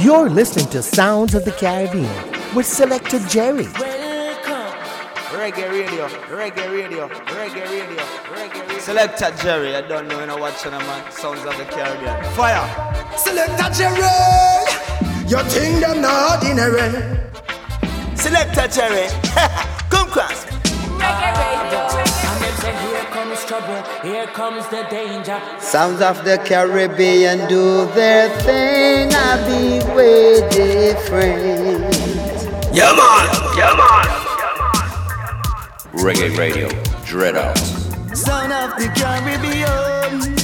You're listening to Sounds of the Caribbean with Selector Jerry. Welcome. Reggae radio, reggae radio, reggae radio, reggae radio. Selector Jerry, I don't know, you know watching a man. Sounds of the Caribbean. Fire. Selector Jerry, your thing them not ordinary. Selector Jerry, come cross. Reggae radio. And them say here comes trouble, here comes the danger. Sounds of the Caribbean do their thing. I be way different. Yeah man, yeah man. Reggae Radio, Dread Out. Sound of the Caribbean,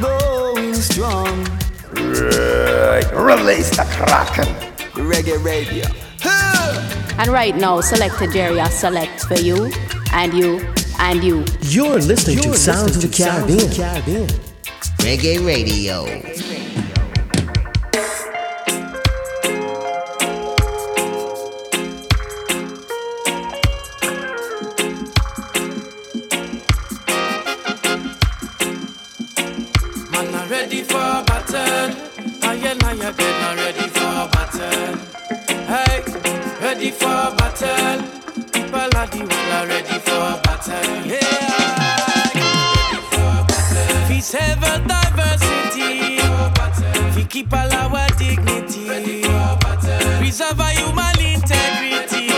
going strong. Release the Kraken. Reggae radio. And right now, Selector Jerry, I select for you, and you, and you. You're listening You're to Sounds of the listening to Sounds Caribbean. the Caribbean. Reggae Radio. Man, I'm ready for battle. I and I I'm ready for battle. Hey, ready for battle. People are the world are ready for battle. Yeah. We sever diversity. We keep all our dignity. Preserve our human integrity.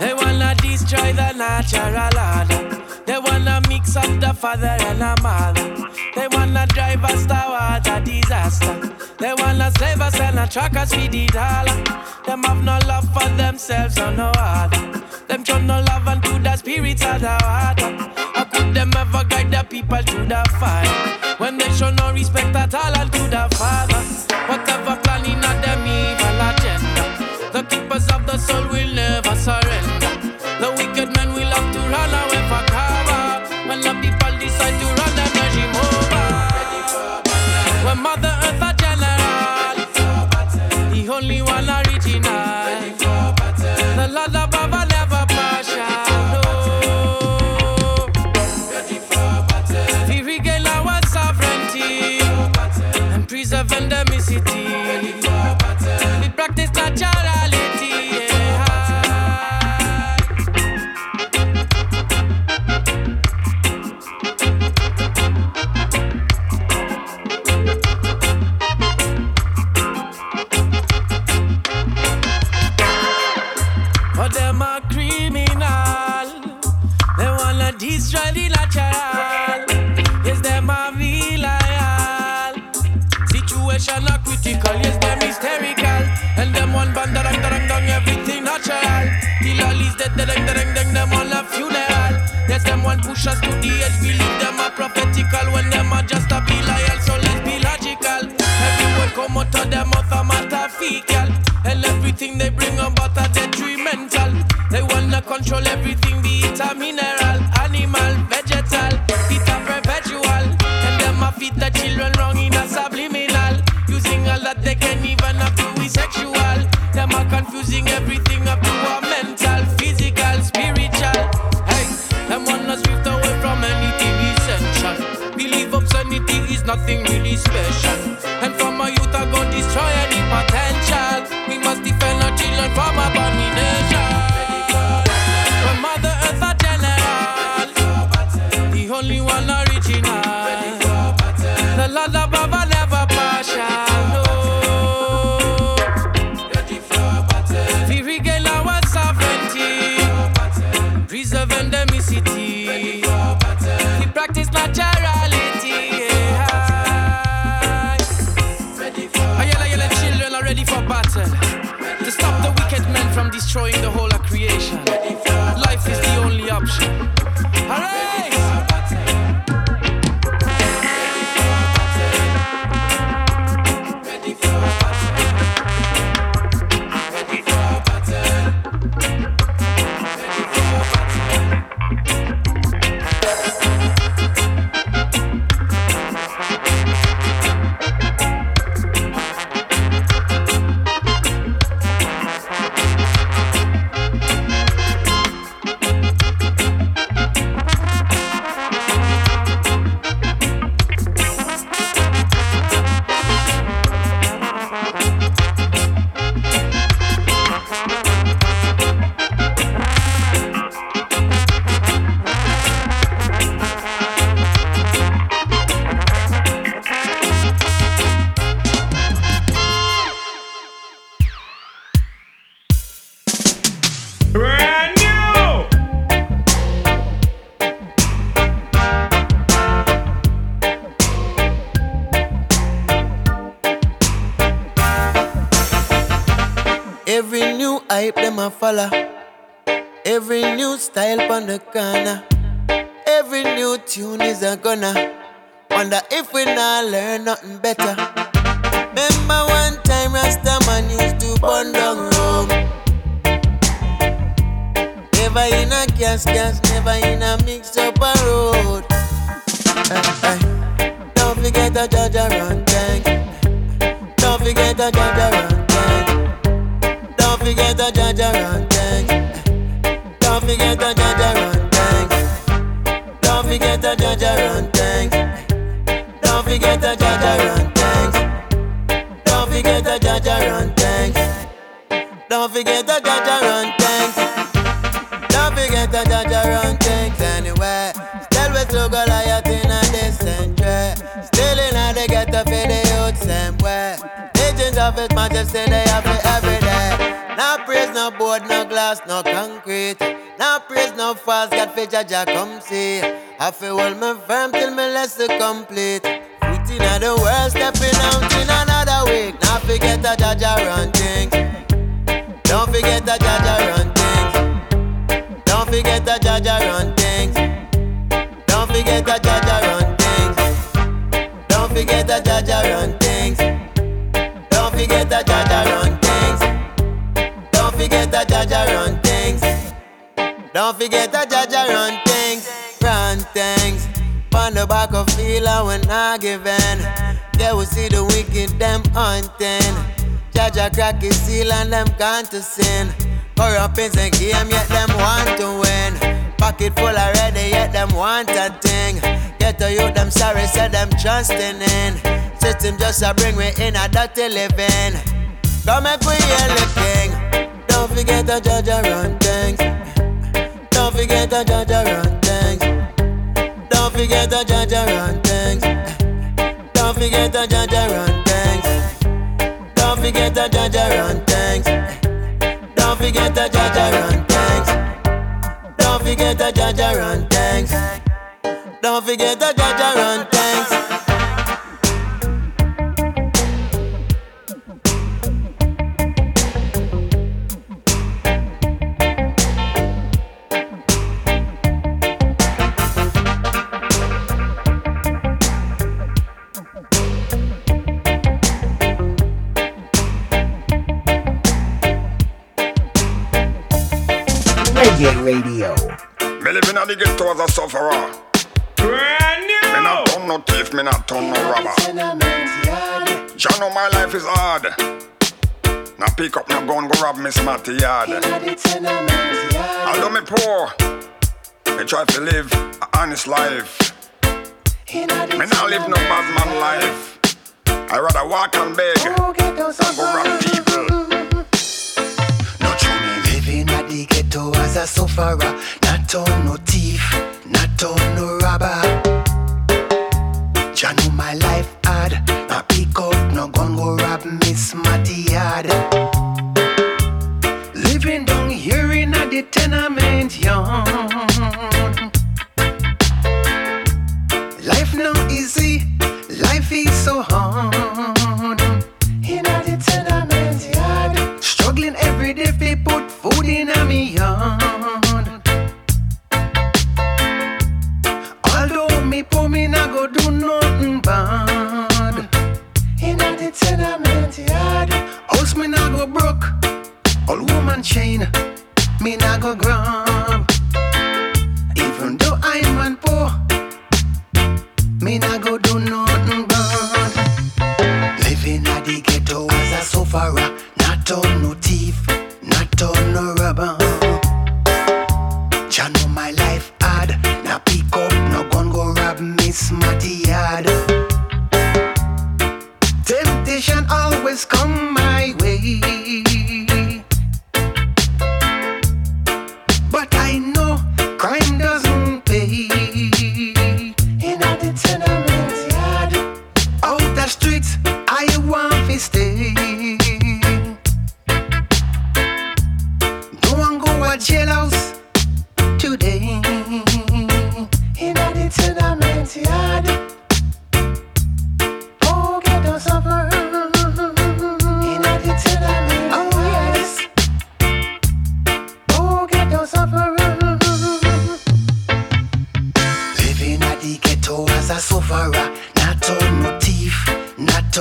They wanna destroy the natural order. They wanna mix up the father and the mother. They wanna drive us towards a disaster. They wanna save us and attract us with the dollar. Them have no love for themselves or no other. Them show no love unto the spirits of the water. How could them ever guide the people to the fire? When they show no respect at all unto the Father. Whatever planning of them evil agenda. The keepers of the soul will never surrender. decidir. Them one push us to the edge. Believe them a prophetical. When them a just a be loyal. So let's be logical. Every word come out of them mouth a fecal. And everything they bring about a detrimental. They wanna control everything, be it a mineral, animal, vegetal, it a perpetual. And them a feed the children hype, follow. Every new style on the corner. Every new tune is a gonna. Wonder if we not learn nothing better. Remember one time Rasta man used to burn down Rome. Never in a gas, gas, never in a mix up a road. Don't forget the judge run thing. Don't forget the judge run forget the judge run thing. Don't forget the judge run thing. Don't forget the judge run thing. Don't forget the judge run thing. Don't forget the judge run thing. Don't forget the judge run thing. Don't forget the judge run things anyway. Still we still Goliath in a distant Still in a the ghetto for the youth same way. Legends of His Majesty they have it every day. No praise, no board, no glass, no concrete. No praise, no false, God for Jah Jah come see. I feel hold me firm till me lesson complete. Feet in the world, stepping out in another week. Not forget the Jah Jah run things. Don't forget the Jah Jah run things. Don't forget the Jah Jah run things. Don't forget the Jah Jah run things. Don't forget the Jah Jah run things. Don't forget the Jah Jah run things. Don't forget the Jah Jah run things. Don't forget the Jah Jah run things. Run things. On the back of feeler when I give in. They will see the wicked them hunting. Jah Jah crack his seal and them gone to sin. Corrupt in the game, yet them want to win. Pocket full already, yet them want a thing. Get to you, them sorry, said them trusting in. System just a bring me in a dirty living. Come make we hear. Don't forget the judge run things. Don't forget the judge run things. Don't forget the judge run things. Don't forget the judge run things. Don't forget the judge run things. Don't forget the judge run things. Don't forget the judge run things. Don't forget the judge run things. Reggae Radio. Me live in a the ghetto as a sufferer. Brand new. Me not turn no thief, me not turn no robber. Jah know my life is hard. Now pick up no gun, go rob me smarty yard. Although me poor, me try to live a honest life. Me not live no bad man life. I rather walk and beg than go rob people. A sufferer. Not on no thief, not on no robber. Jah know my life bad. In a the tenement yard, house me nah go broke. All woman chain, me nah go grab. Even though I'm man poor, me nah go do nothing bad. Living at the ghetto as a sufferer, not on no thief, has come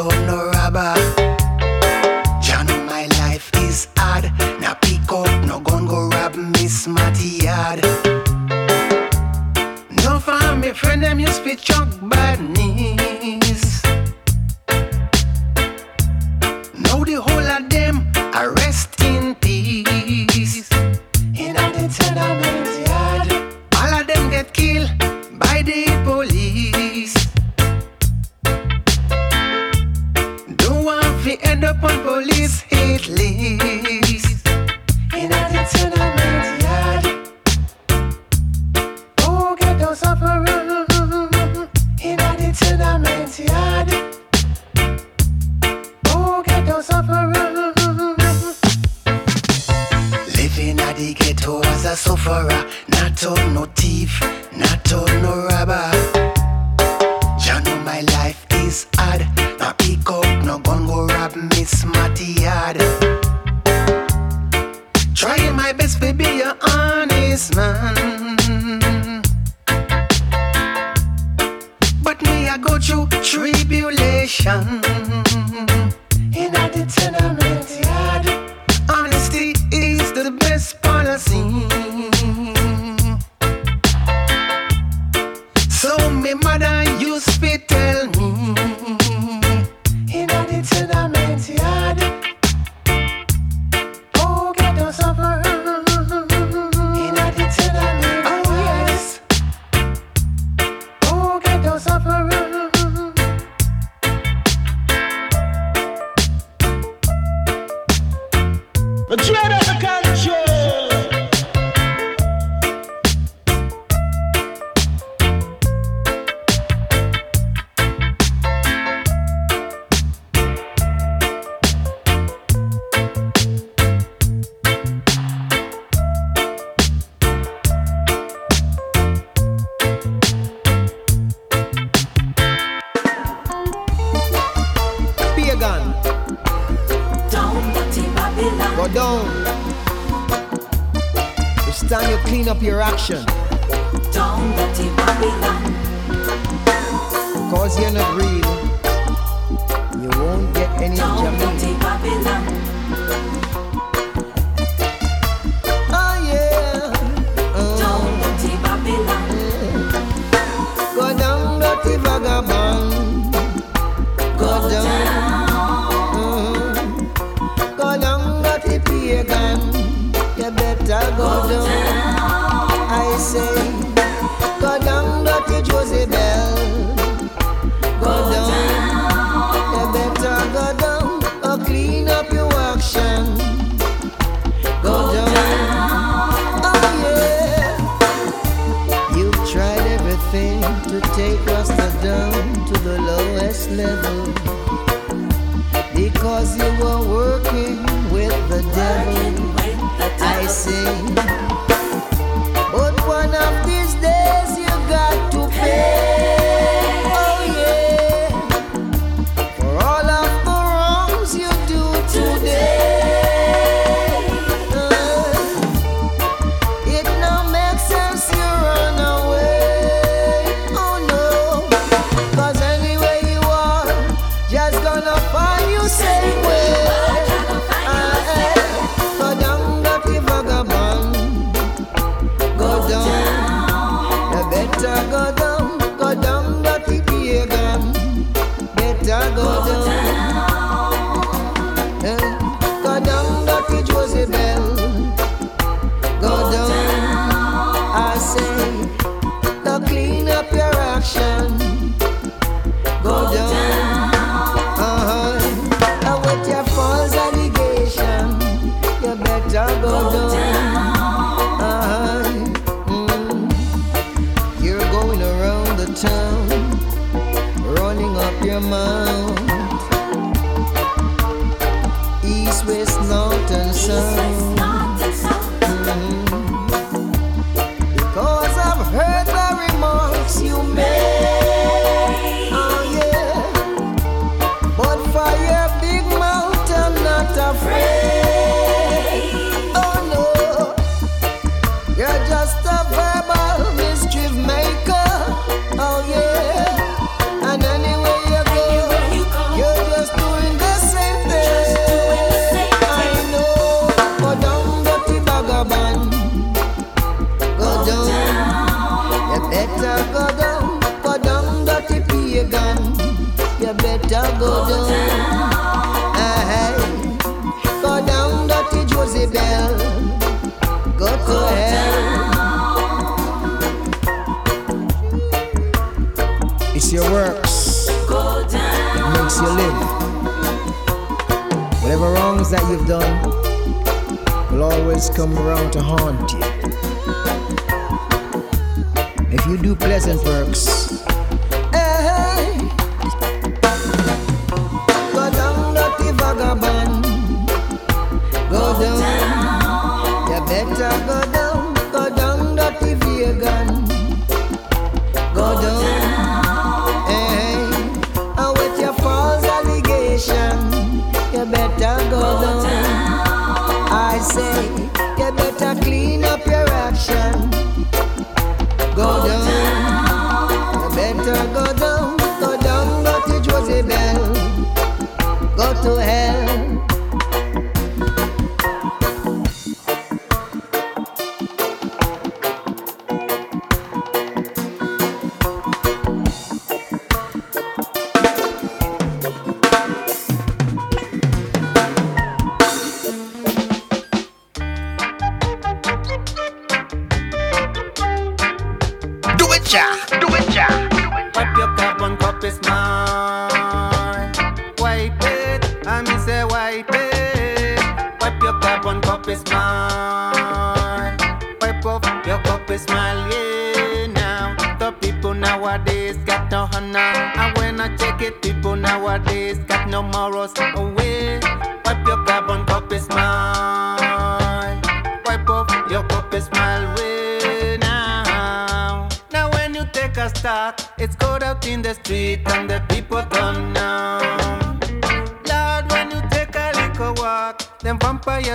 not as a not on no thief,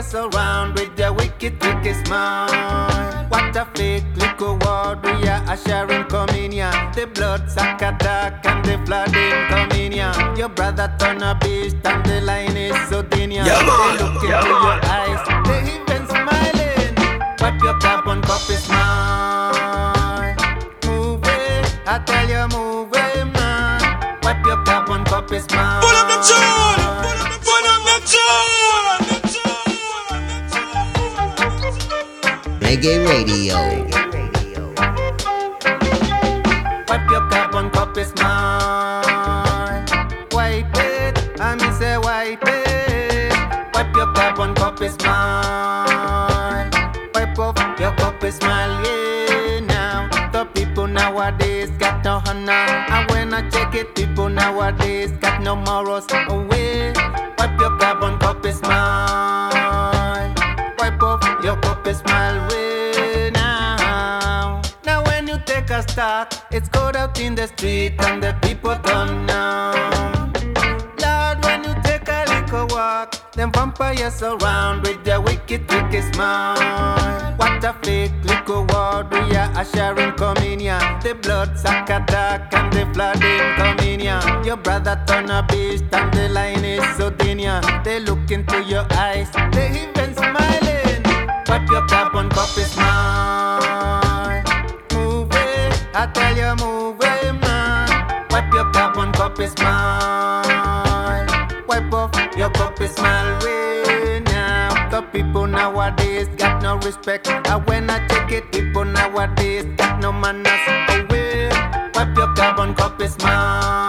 mess around with the wicked, wicked smile. What a fake little world we are sharing communion. The blood suck attack and the flooding communion. Your brother turn a beast Reggae Radio. Wipe your cup, on cup is mine. Wipe it, I mean say wipe it. Wipe your cup, on cup is mine. Wipe off your cup is mine, yeah. Now the people nowadays got no honor, and when I check it, people nowadays got no morals. street and the people don't know, Lord, when you take a little walk, them vampires around with their wicked, wicked smile. What a fake little world we are ushering sharing communion. The blood sack attack and the flooding communion. Your brother turn a beast and the line is so thin. They look into your eyes respect. And when I take it, people nowadays got no manners. Oh Away, wipe your carbon copies, man.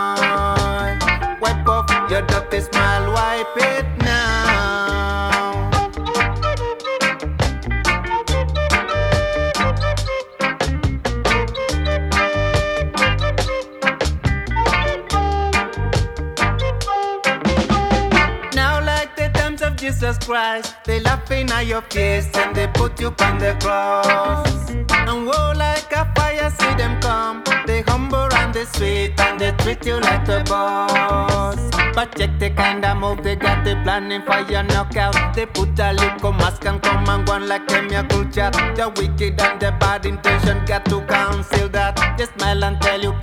burning fire knockout. They put a little mask and come and one like chemia culture. The wicked and the bad intention got to cancel that. Just smile and tell you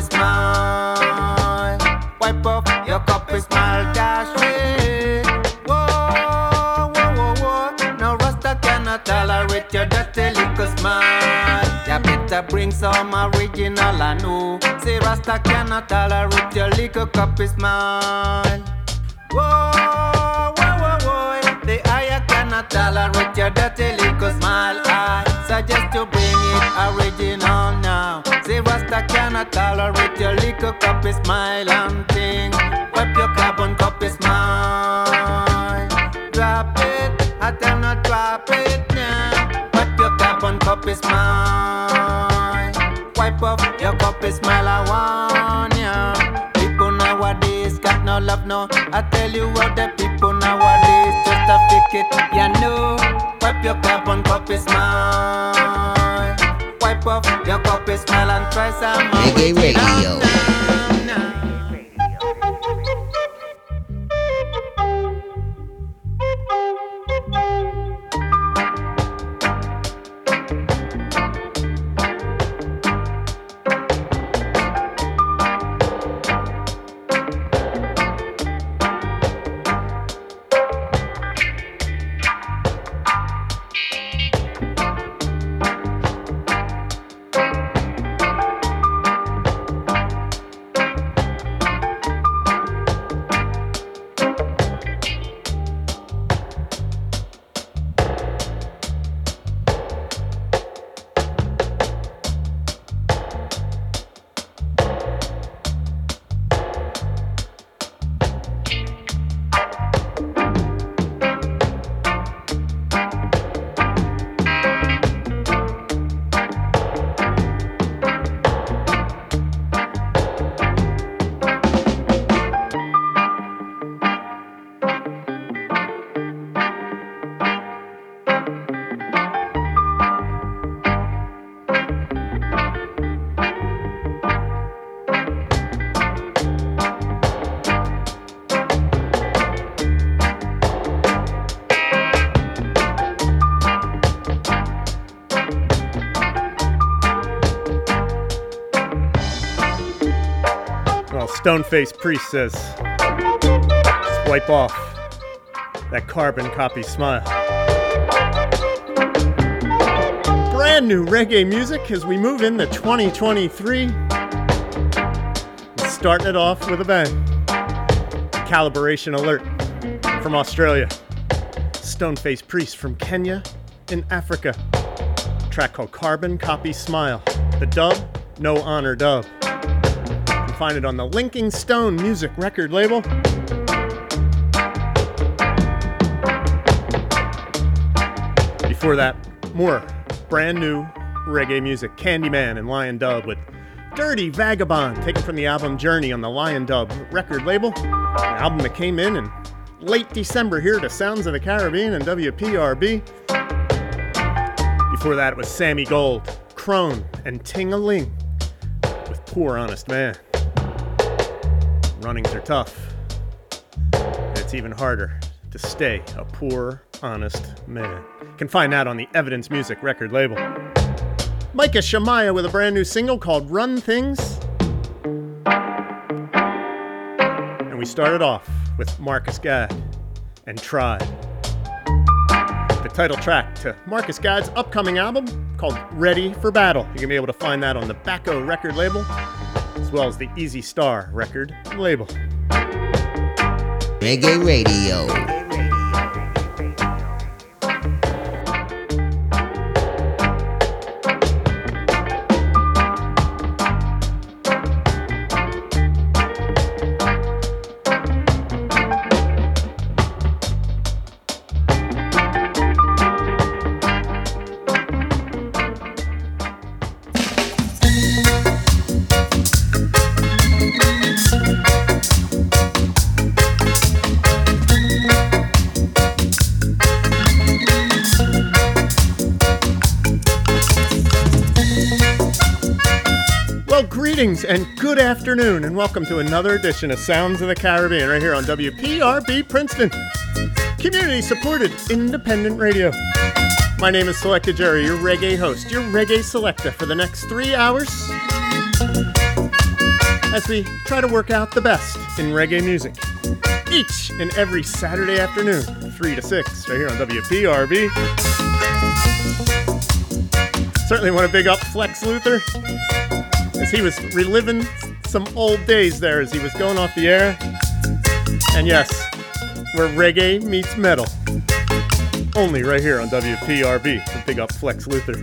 copy smile. Wipe off your copy smile, dash way. Whoa, whoa, whoa, whoa. No Rasta cannot tolerate your dirty little smile. You better bring some original, I know. Say Rasta cannot tolerate your little copy smile. Whoa, whoa, whoa, whoa. The higher cannot tolerate your dirty little smile. I suggest you bring it original now. Rasta cannot tolerate your little copy smile and thing. Wipe your carbon copy smile. Drop it, I tell not drop it now. Wipe your carbon copy smile. Wipe off your copy smile, I want ya. People nowadays got no love, no. I tell you what the people nowadays just a fake it, you know. Wipe your carbon copy smile. Wipe off your copy smile and try some Reggae Radio. Stoneface Priest says, just wipe off that carbon copy smile. Brand new reggae music as we move into 2023. We're starting it off with a bang. Calibration alert from Australia. Stoneface Priest from Kenya in Africa. track called Carbon Copy Smile. The dub, No Honor Dub. Find it on the Linking Stone music record label. Before that, more brand new reggae music. Candyman and Lion Dub with Dirty Vagabond, taken from the album Journey on the Lion Dub record label. An album that came in in late December here to Sounds of the Caribbean and WPRB. Before that, it was Sammy Gold, Crone, and Ting a Ling with Poor Honest Man. Runnings are tough. And it's even harder to stay a poor, honest man. You can find that on the Evidence Music record label. Micah Shemaiah with a brand new single called Run Things. And we started off with Marcus Gad and Tribe. The title track to Marcus Gad's upcoming album called Ready for Battle. You're going to be able to find that on the Baco record label as well as the Easy Star record label. Reggae Radio. Afternoon, and welcome to another edition of Sounds of the Caribbean right here on WPRB Princeton. Community supported independent radio. My name is Selecta Jerry, your reggae host, your reggae selecta for the next three hours as we try to work out the best in reggae music. Each and every Saturday afternoon, 3 to 6, right here on WPRB. Certainly want to big up Flex Luther as he was reliving some old days there as he was going off the air. And yes, where reggae meets metal. Only right here on WPRB. So big up Flex Luther.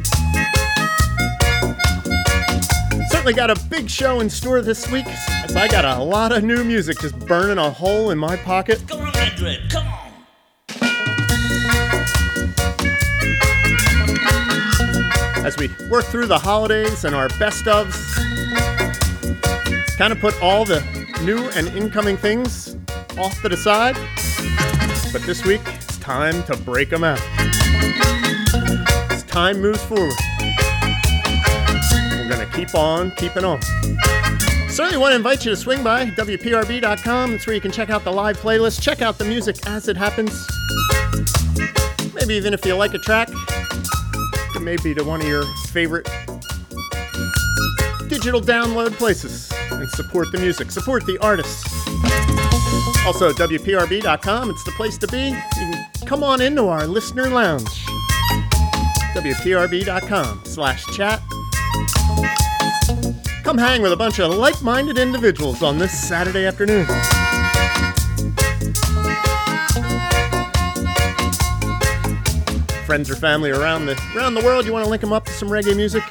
Certainly got a big show in store this week as I got a lot of new music just burning a hole in my pocket. Come on, Madrid, come on. As we work through the holidays and our best ofs, kind of put all the new and incoming things off to the side. But this week, it's time to break them out. As time moves forward, we're going to keep on keeping on. Certainly want to invite you to swing by WPRB.com. That's where you can check out the live playlist, check out the music as it happens. Maybe even if you like a track, it may be to one of your favorite digital download places and support the music, support the artists. Also, WPRB.com, it's the place to be. You can come on into our listener lounge. WPRB.com slash chat. Come hang with a bunch of like minded individuals on this Saturday afternoon. Friends or family around the around the world, you want to link them up to some reggae music?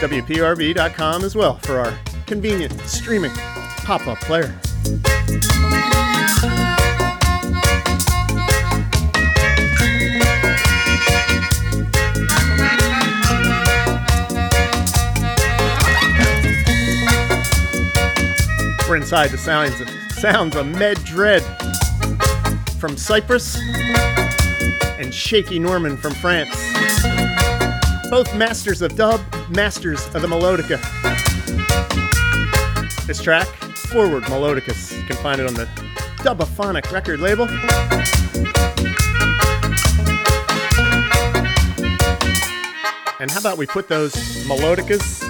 WPRB.com as well for our convenient streaming pop up player. We're inside the sounds of, sounds of Med Dread from Cyprus and Shaky Norman from France. Both masters of dub, masters of the melodica. This track, Forward Melodicas, you can find it on the Dubophonic record label. And how about we put those melodicas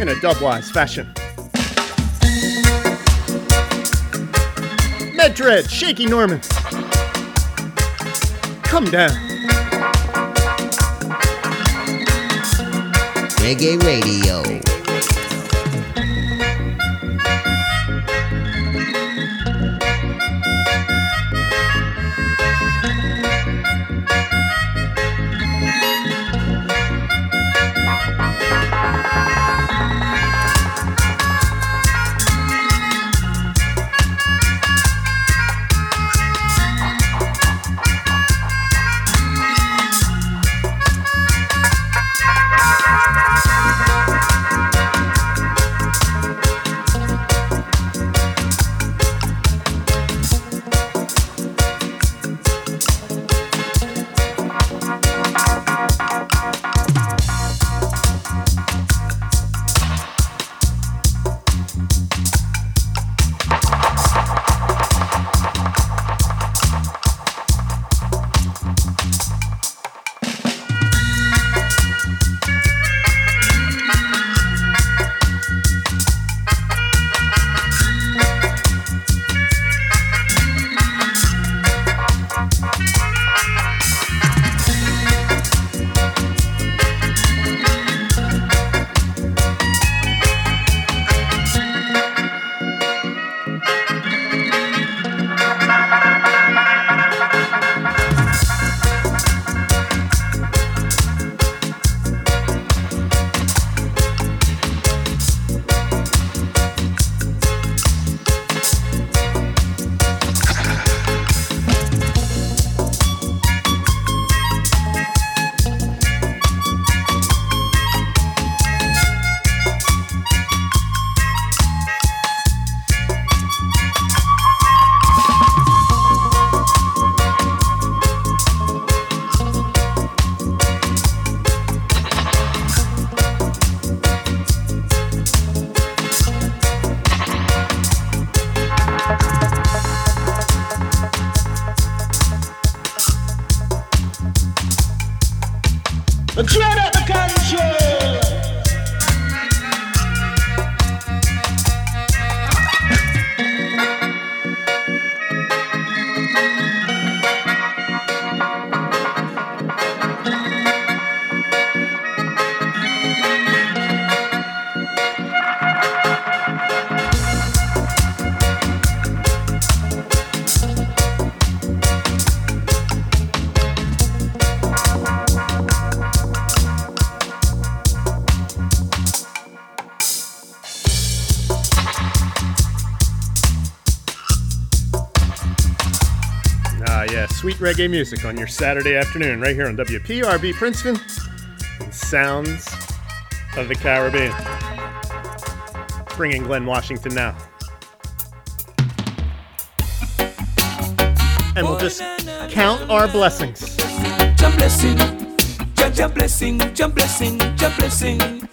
in a dubwise fashion? Med Dread, Shaky Norman. Come down. Reggae Radio. Reggae music on your Saturday afternoon, right here on WPRB Princeton Sounds of the Caribbean. Bringing Glen Washington now. And we'll just count our blessings. Jah blessing, Jah blessing, Jah blessing, Jah blessing.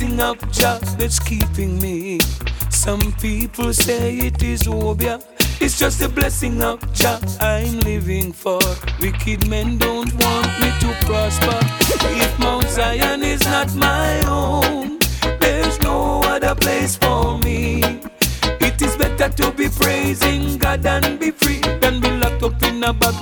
Just blessing of Jah that's keeping me. Some people say it is obeah. It's just a blessing of Jah I'm living for. Wicked men don't want me to prosper. If Mount Zion is not my home, there's no other place for me. It is better to be praising God and be free than be locked up in a Babylon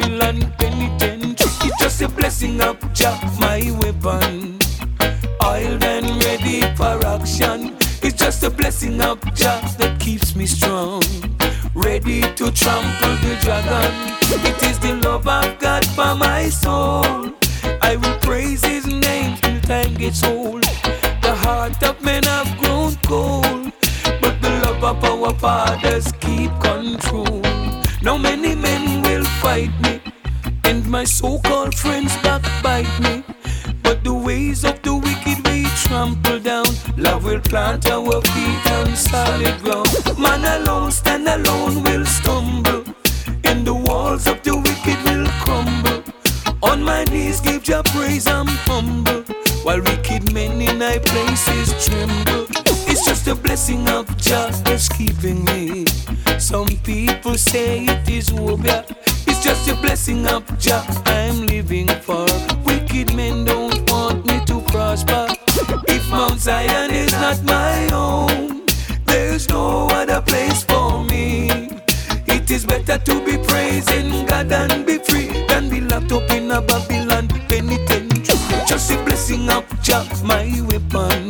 say it is obeah. It's just a blessing of Jah I'm living for. Wicked men don't want me to prosper. If Mount Zion is not my own, there's no other place for me. It is better to be praising God and be free than be locked up in a Babylon penitentiary. Just a blessing of Jah, my weapon.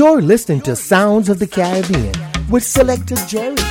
You're listening to Sounds of the Caribbean with Selector Jerry.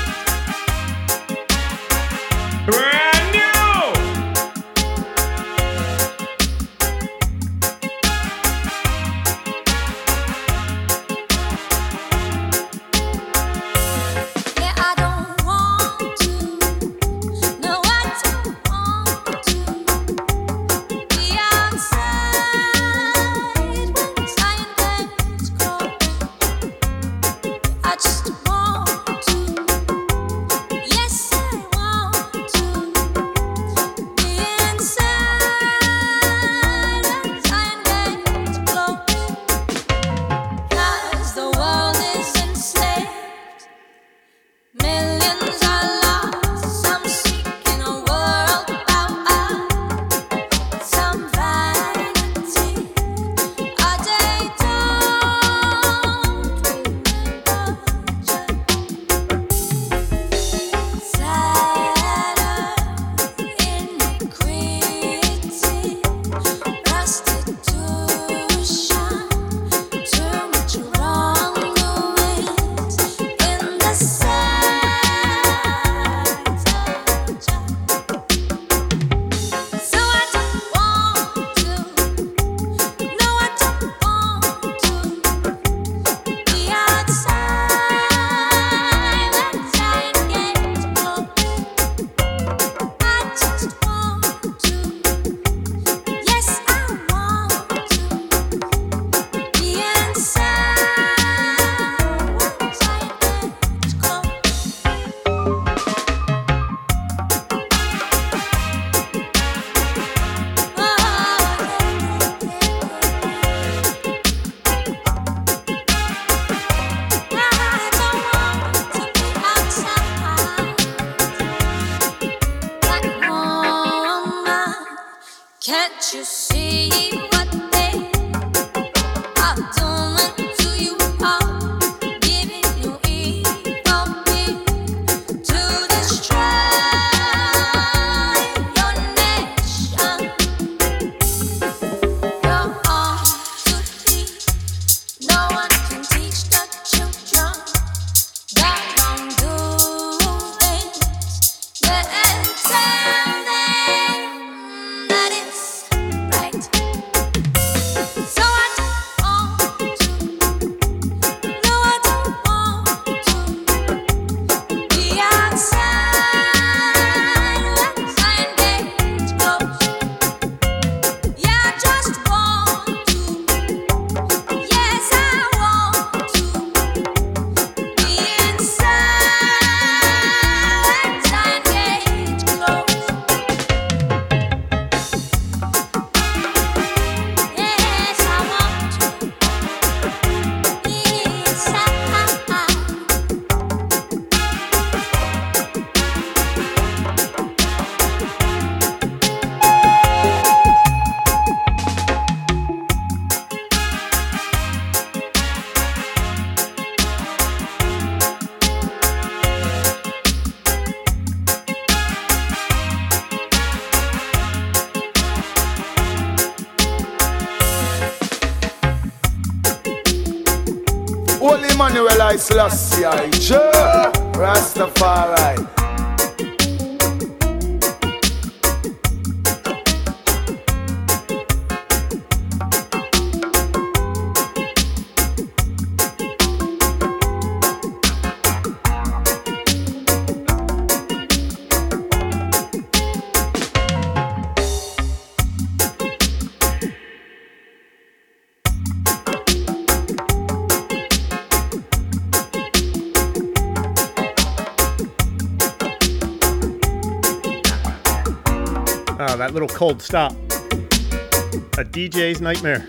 Little cold stop. A DJ's nightmare.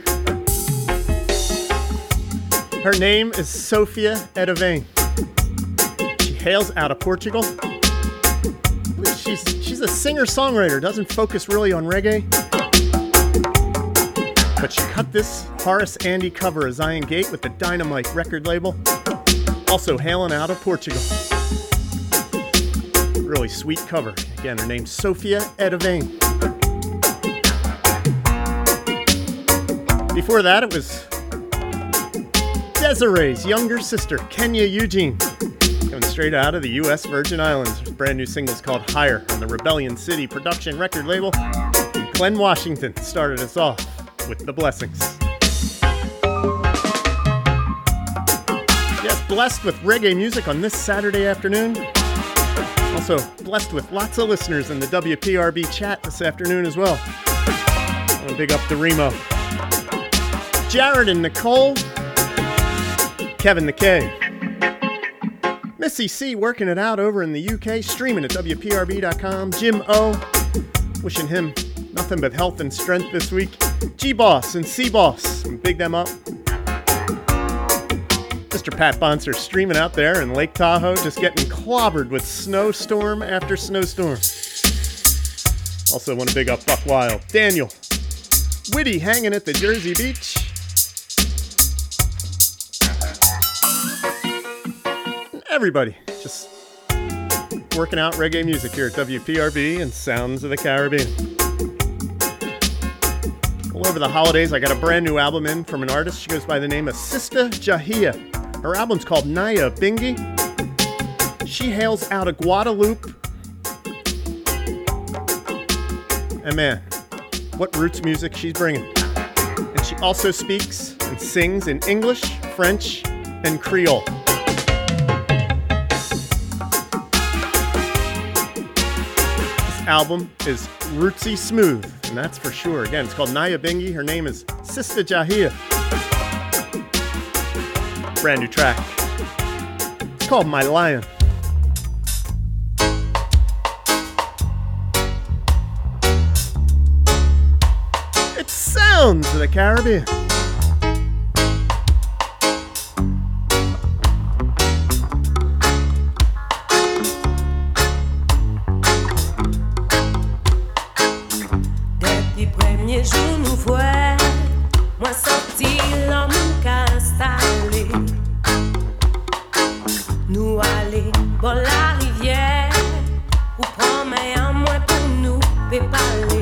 Her name is Sofia Edavane. She hails out of Portugal. She's she's a singer-songwriter, doesn't focus really on reggae. But she cut this Horace Andy cover of Zion Gate with the Dynamite record label. Also hailing out of Portugal. Really sweet cover. Again, her name's Sophia Edavane. Before that, it was Desiree's younger sister, Kenya Eugene, coming straight out of the U.S. Virgin Islands. Brand new single's called Higher on the Rebellion City production record label. Glen Washington started us off with the blessings. Yes, blessed with reggae music on this Saturday afternoon. Also blessed with lots of listeners in the WPRB chat this afternoon as well. I want to big up the Remo. Jared and Nicole. Kevin the K. Missy C working it out over in the UK, streaming at WPRB.com. Jim O. Wishing him nothing but health and strength this week. G Boss and C Boss. Big them up. Mr. Pat Bonser streaming out there in Lake Tahoe, just getting clobbered with snowstorm after snowstorm. Also, want to big up Buck Wild. Daniel. Witty hanging at the Jersey Beach. Everybody just working out reggae music here at WPRB and Sounds of the Caribbean. Well, over the holidays, I got a brand new album in from an artist. She goes by the name of Sista Jahia. Her album's called Naya Bingi. She hails out of Guadeloupe. And man, what roots music she's bringing. And she also speaks and sings in English, French, and Creole. Album is rootsy smooth, and that's for sure. Again, it's called Naya. Her name is Sister Jahia. Brand new track. It's called My Lion. It sounds the Caribbean. Nous voyons, moi sortir l'homme castaller. Nous allons dans la rivière, où promène en moi pour nous déparler.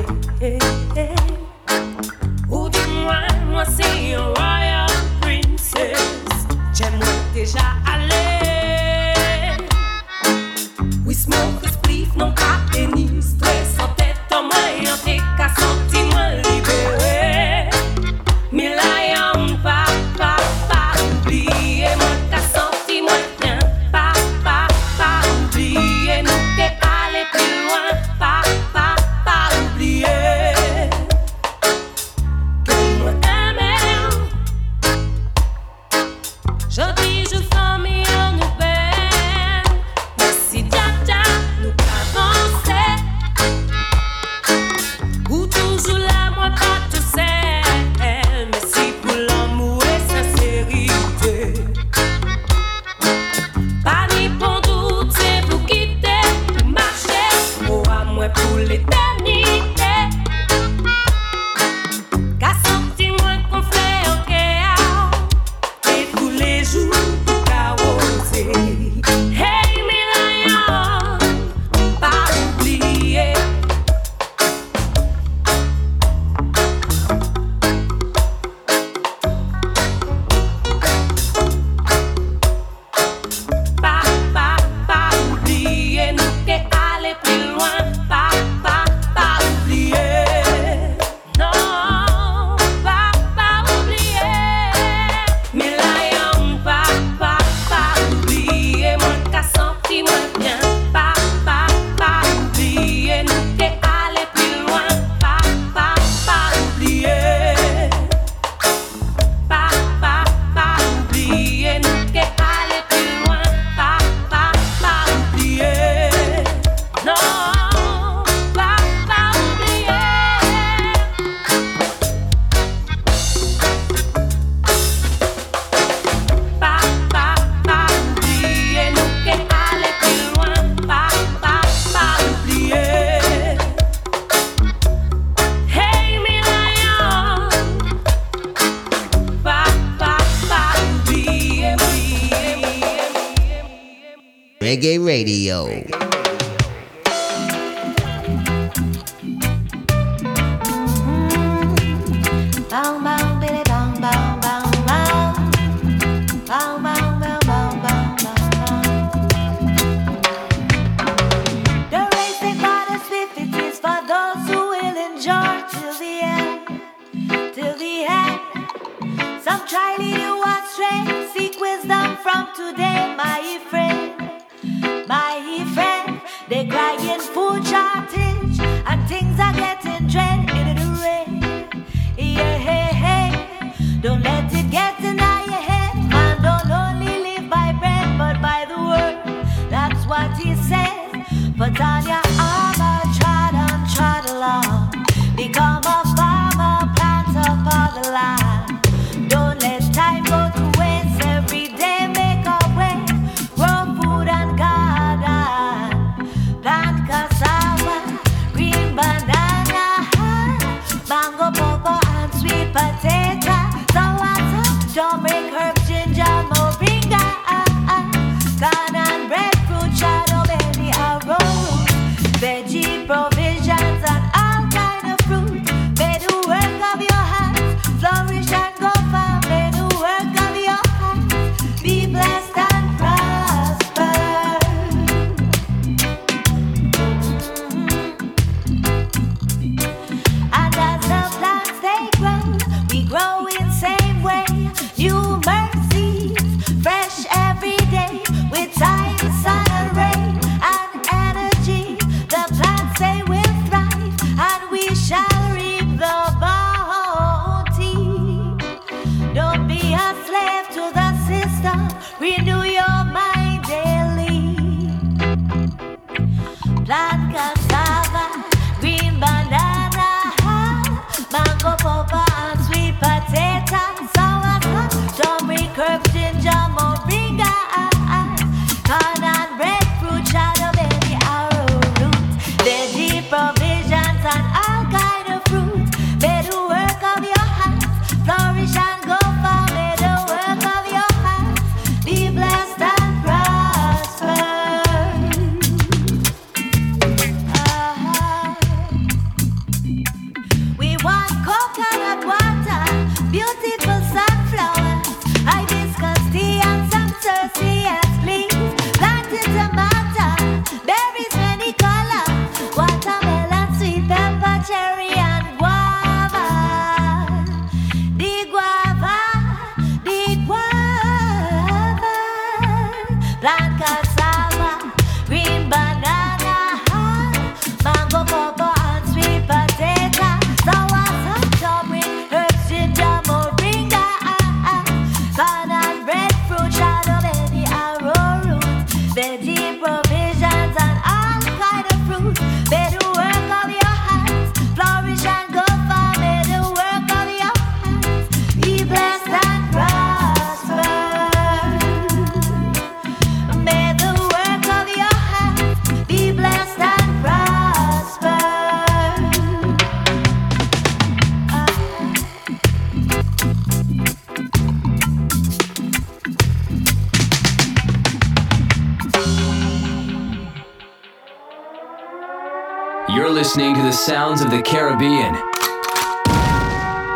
sounds of the Caribbean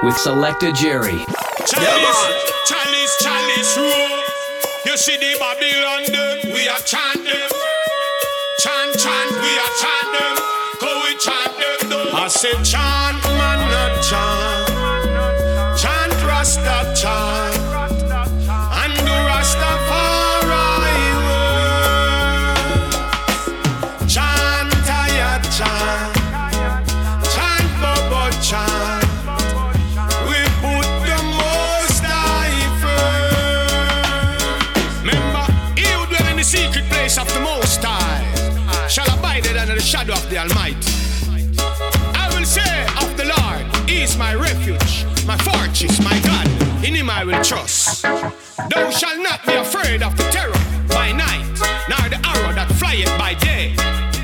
with Selector Jerry. Chinese, Chinese, Chinese rule. You see the Babylon them, we are. Chant, chant, we are. Go we chant them though. I said chant. of the Most High shall abide under the shadow of the Almighty. I will say of the Lord, He is my refuge, my fortress, my God. In Him I will trust. Thou shalt not be afraid of the terror by night, nor the arrow that flieth by day.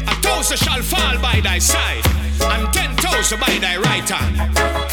A thousand shall fall by thy side, and ten thousand by thy right hand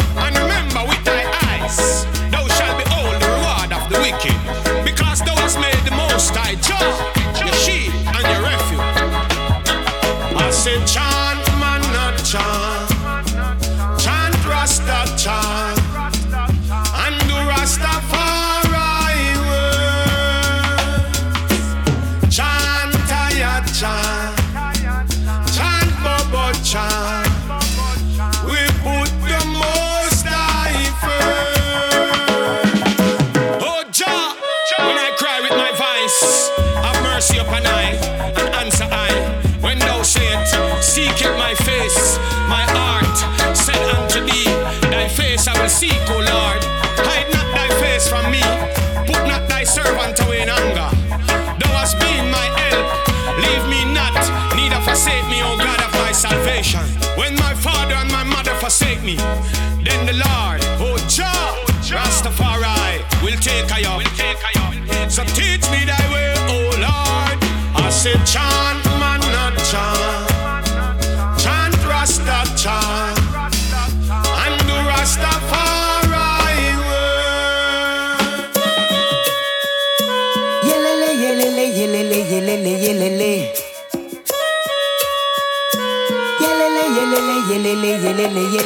face I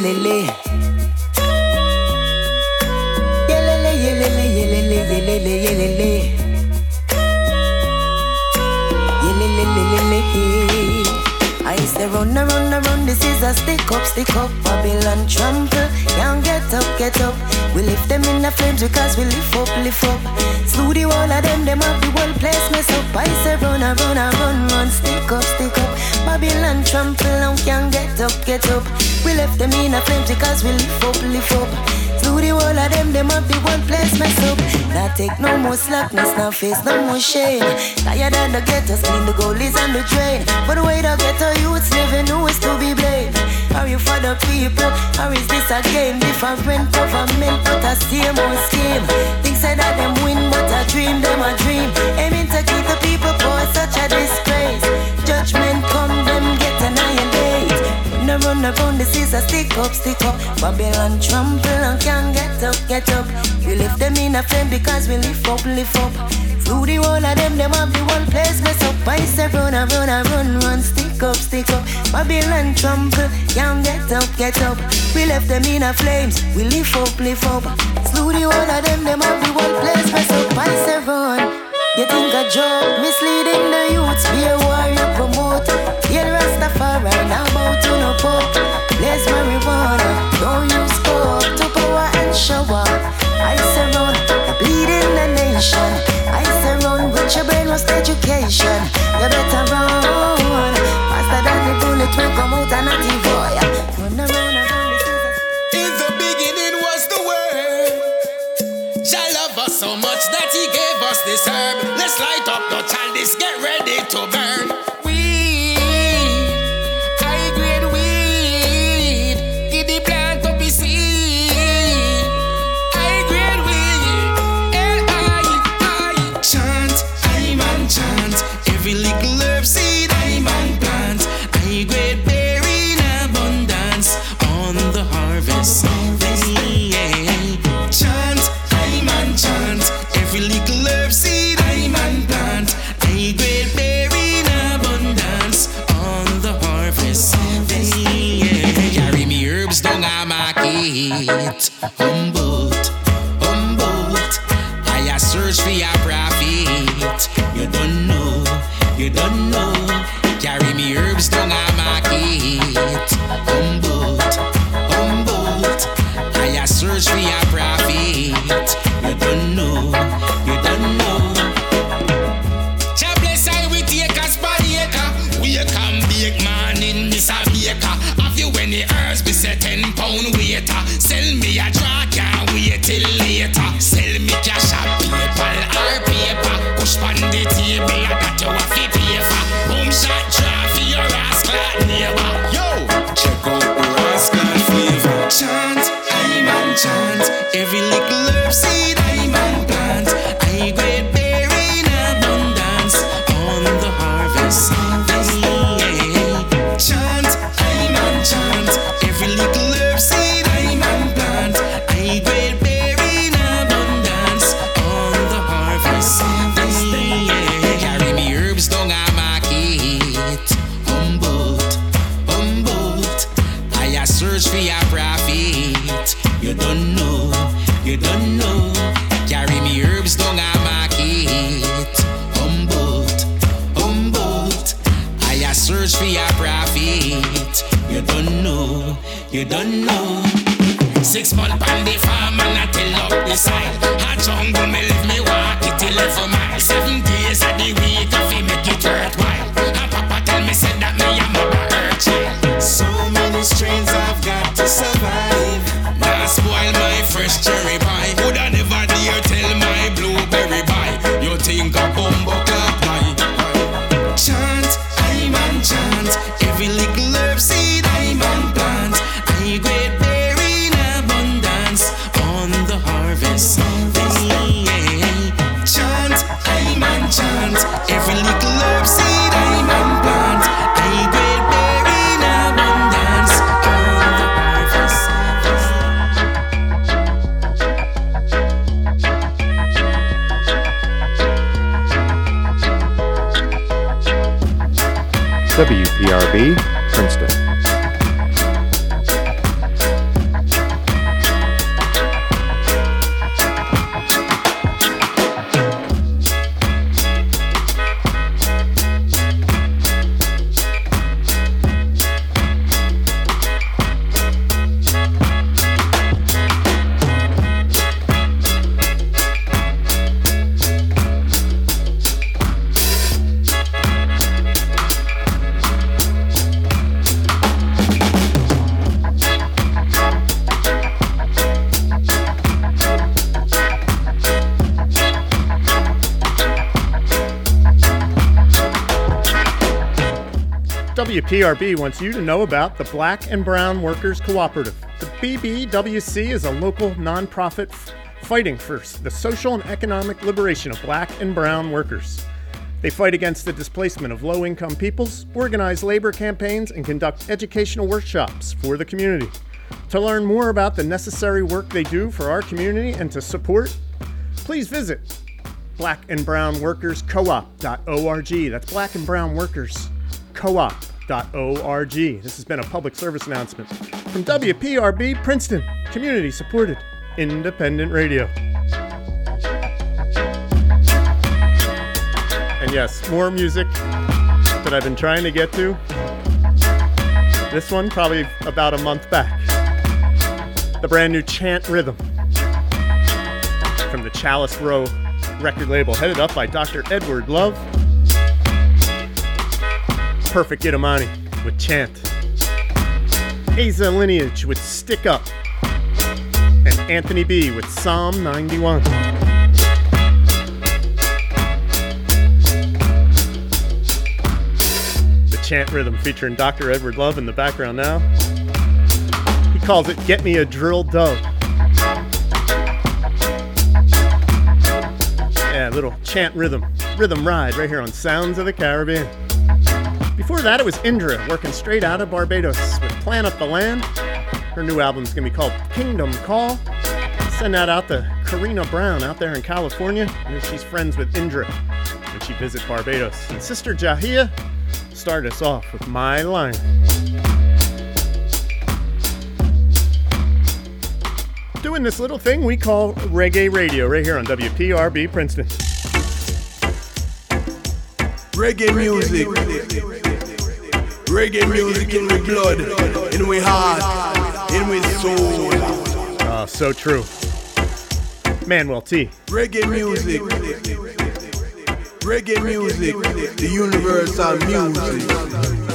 yelele, yelele. Yelele, yelele, yelele, yelele, yelele. Yelele. I say run, a run, a run, this is a stick up, stick up, Babylon trample. Can't get up, get up. We lift them in the flames because we lift up, lift up. Slew the wall of them, them have the whole place mess up. I say run, a run, a run, run, stick up, stick up. Babylon trample and can't get up, get up. We left them in a flames because we lift up, lift up. Slew the whole of them, them have the whole place mess up. Now take no more slackness, now face no more shame. Tired of the ghettos, clean the goalies and the drain. But the way the ghetto youths living, who is to be blamed? Are you for the people, or is this a game? Different government, but a same old scheme. Say that them win, but a dream, them a dream. Aiming to keep the people poor, such a disgrace. Judgment come, them get annihilate. No run around, this is a stick up, stick up. Babylon trample and can't get up, get up. We lift them in a flame because we lift up, lift up. Through the whole of them, them have the one place mess up. I say run, a run, a run, run, stick up, stick up. Babylon trample, can't get up, get up. We left them in a flames, we lift up, lift up. Through the whole of them, them have the one place mess up. Say run. You think a joke, misleading the youths, be a warrior promote. Yeah, Rastafari, now about to no poke. Let's marijuana, don't use coke to power and shower. I say run, the bleeding the nation. I say run with your brainless education. You better run, faster than the bullet will come out and not boy. Herb. Let's light up the chalice, get ready to burn. Down a. Humboldt, WPRB wants you to know about the Black and Brown Workers Cooperative. The BBWC is a local nonprofit f- fighting for the social and economic liberation of black and brown workers. They fight against the displacement of low income peoples, organize labor campaigns, and conduct educational workshops for the community. To learn more about the necessary work they do for our community and to support, please visit blackandbrownworkerscoop.org. That's Black and Brown Workers Co-op org. This has been a public service announcement from WPRB Princeton, community supported independent radio. And yes, more music that I've been trying to get to. This one probably about a month back. The brand new Chant Rhythm from the Chalice Row record label, headed up by Dr. Edward Love Perfect Giddimani with Chant. Asa Lineage with Stick Up. And Anthony B with Psalm 91. The chant rhythm featuring Dr. Edward Love in the background now. He calls it Get Me a Drill Dove. Yeah, little chant rhythm, rhythm ride right here on Sounds of the Caribbean. Before that, it was Indra working straight out of Barbados with Plan Up the Land. Her new album's gonna be called Kingdom Call. Send that out to Karina Brown out there in California. she's friends with Indra when she visits Barbados. And Sister Jahia started us off with My Line. Doing this little thing we call reggae radio right here on WPRB Princeton. Reggae music. Reggae music in my blood, in my heart, in my soul. Oh, so true. Manuel T. Reggae music. Reggae music, the universal music.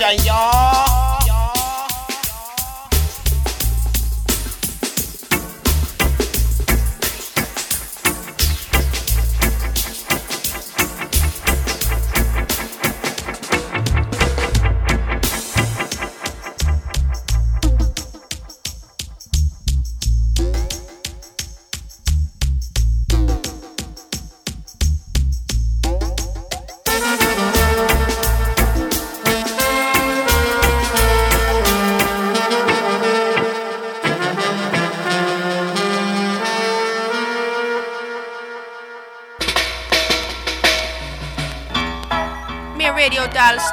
Shine, y'all.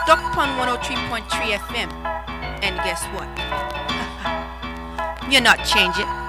Stockton 103.3 FM. And guess what? You're not changing.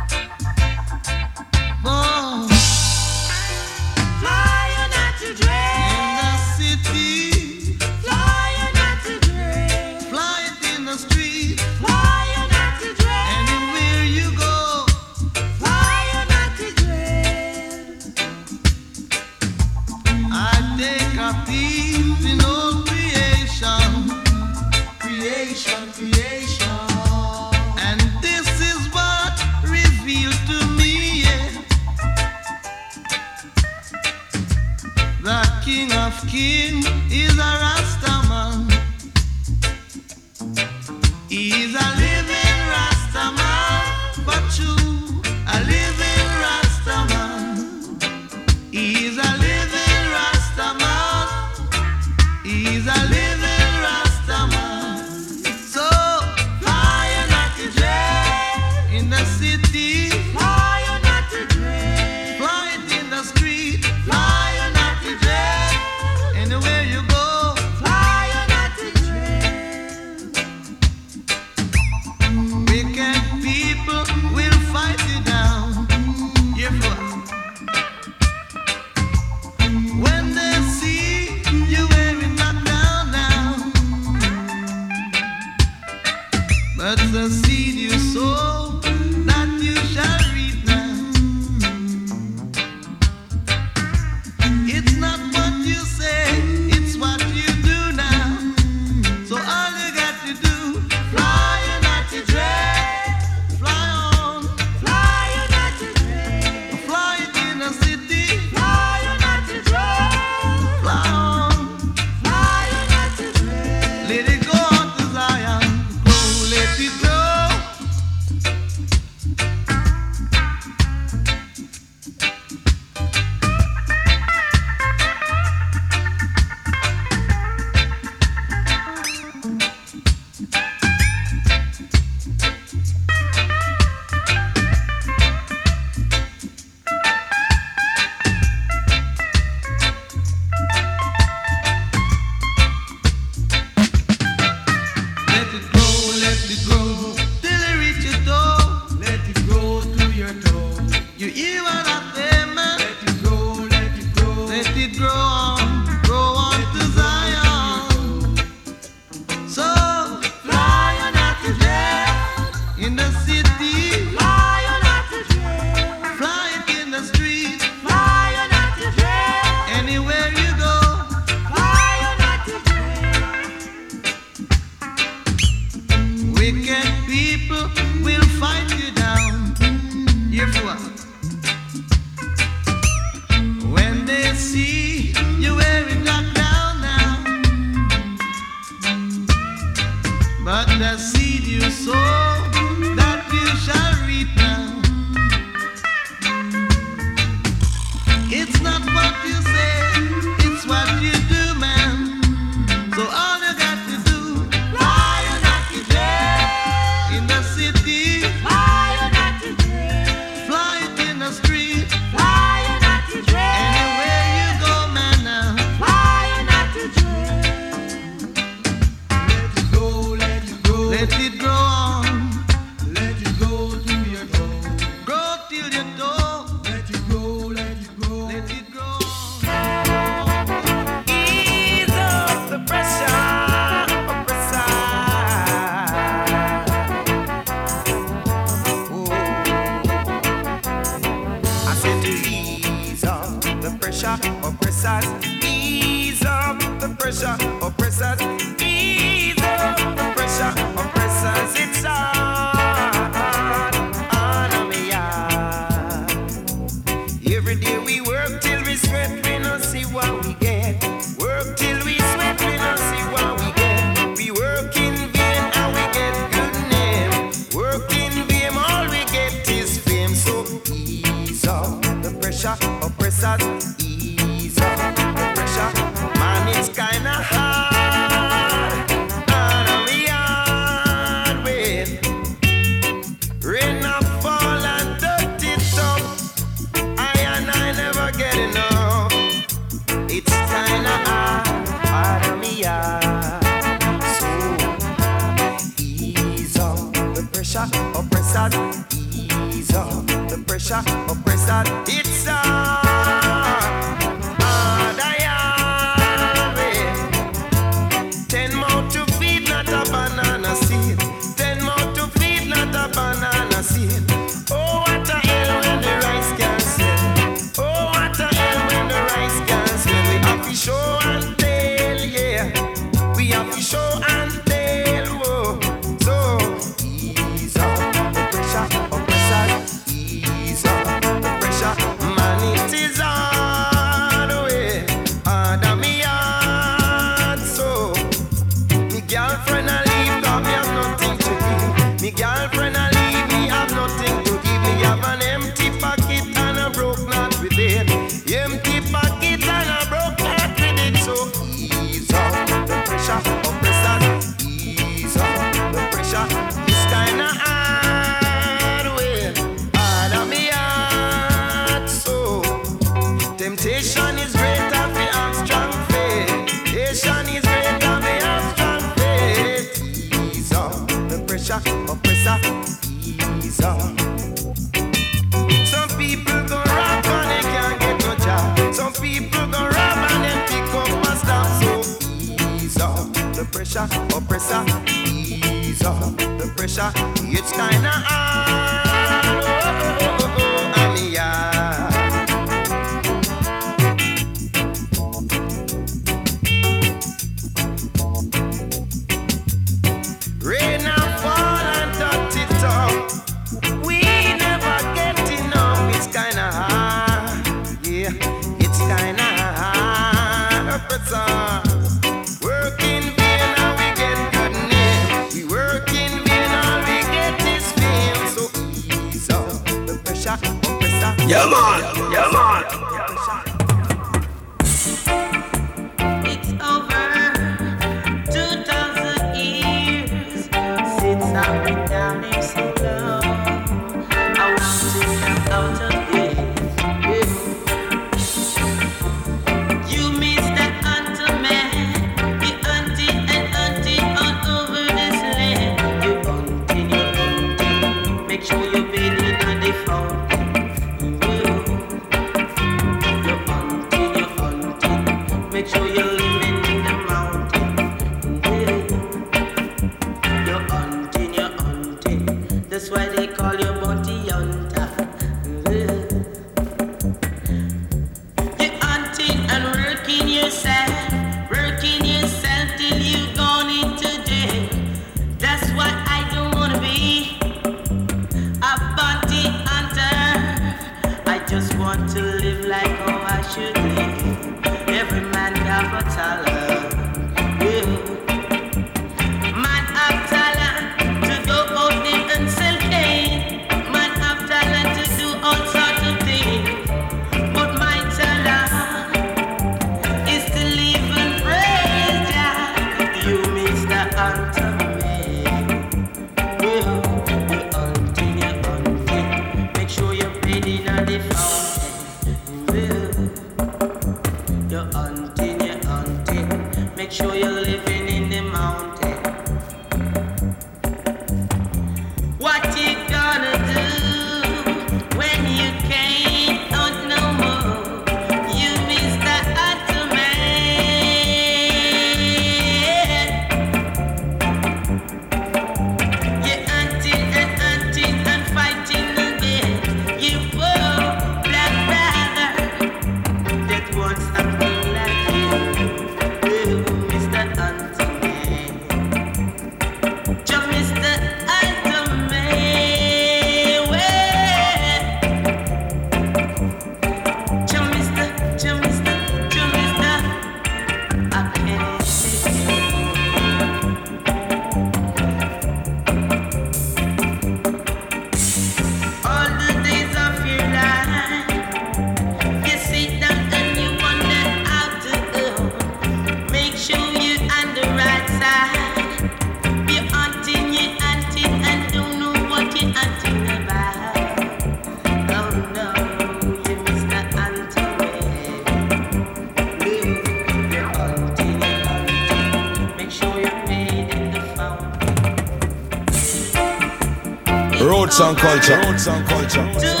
And culture. Roots and culture.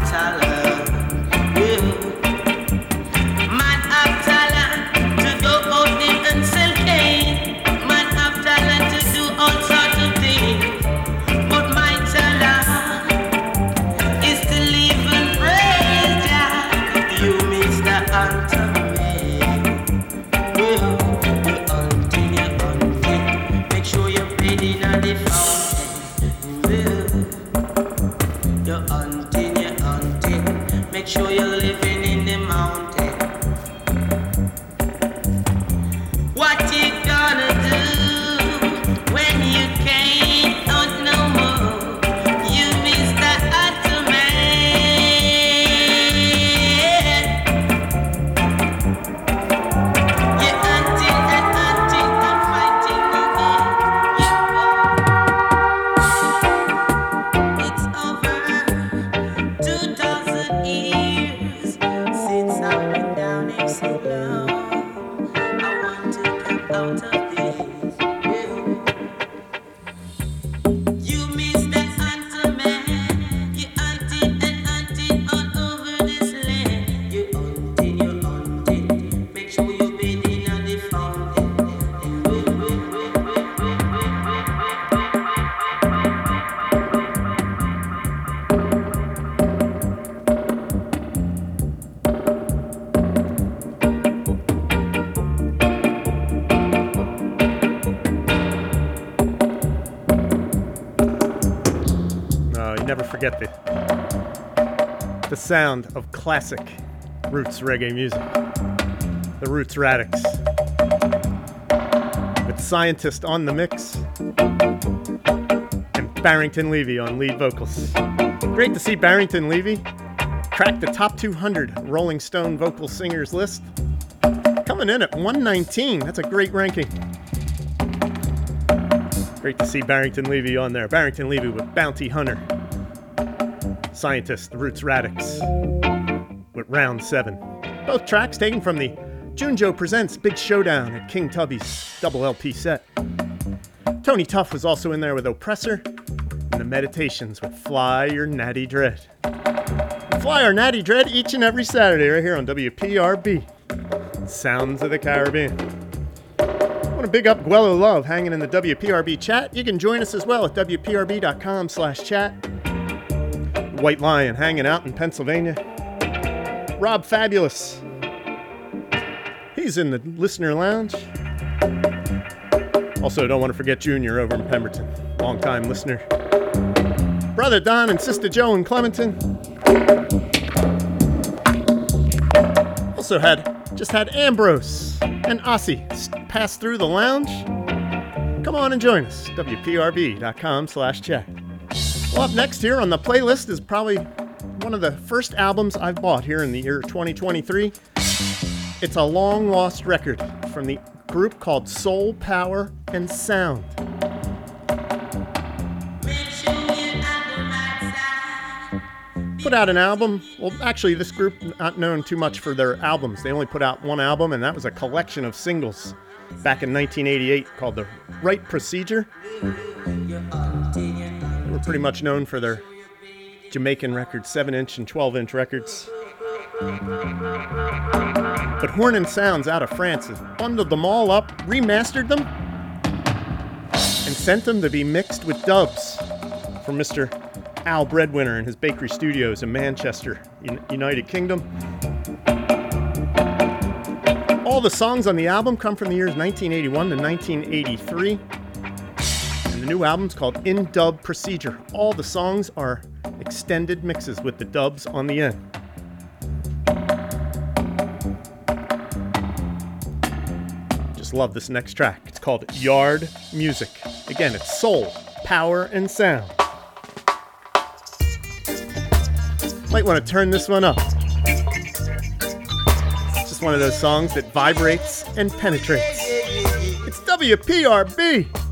Man forget the the sound of classic roots reggae music. The Roots Radics. With scientist on the mix and Barrington Levy on lead vocals. Great to see Barrington Levy crack the top 200 Rolling Stone vocal singers list. Coming in at 119. That's a great ranking. Great to see Barrington Levy on there. Barrington Levy with Bounty Hunter. Scientist, Roots Radics. With Round 7. Both tracks taken from the Junjo Presents Big Showdown at King Tubby's double LP set. Tony Tuff was also in there with Oppressor and the Meditations with Fly Your Natty Dread. Fly Your Natty Dread each and every Saturday right here on WPRB. Sounds of the Caribbean. I want to big up Guello Love hanging in the WPRB chat. You can join us as well at WPRB.com slash chat. White Lion hanging out in Pennsylvania. Rob Fabulous. He's in the listener lounge. Also, don't want to forget Junior over in Pemberton. Longtime listener. Brother Don and Sister Joe in Clementon. Also had just had Ambrose and Ossie pass through the lounge. Come on and join us. WPRB.com slash chat. Well, up next here on the playlist is probably one of the first albums I've bought here in the year 2023. It's a long lost record from the group called Soul, Power, and Sound. Put out an album. Well, actually, this group not known too much for their albums. They only put out one album, and that was a collection of singles back in 1988 called The Right Procedure. Pretty much known for their Jamaican records, 7 inch and 12 inch records. But Hornin' Sounds out of France has bundled them all up, remastered them, and sent them to be mixed with dubs from Mr. Al Breadwinner in his bakery studios in Manchester, United Kingdom. All the songs on the album come from the years 1981 to 1983. New album's called In Dub Procedure. All the songs are extended mixes with the dubs on the end. Just love this next track. It's called Yard Music. Again, it's soul, power, and sound. Might want to turn this one up. It's just one of those songs that vibrates and penetrates. It's WPRB.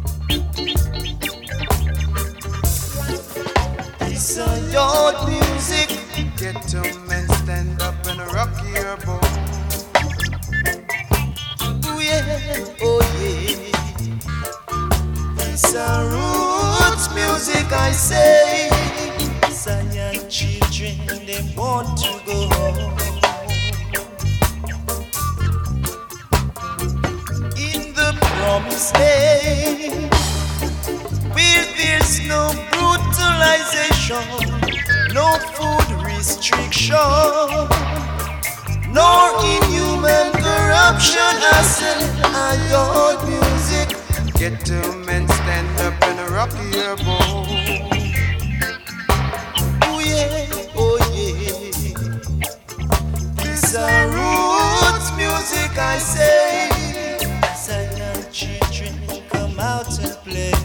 It's music. Get to men stand up and rock your boat. Oh yeah, oh yeah. It's a roots music, I say. Zion children, they want to go home. In the promised land, where there's no brutalization, no food restriction, nor inhuman corruption. I said, I your music. Get to men, stand up and rock your boat. Oh yeah, oh yeah. This a roots music, I say. Silent children come out and play.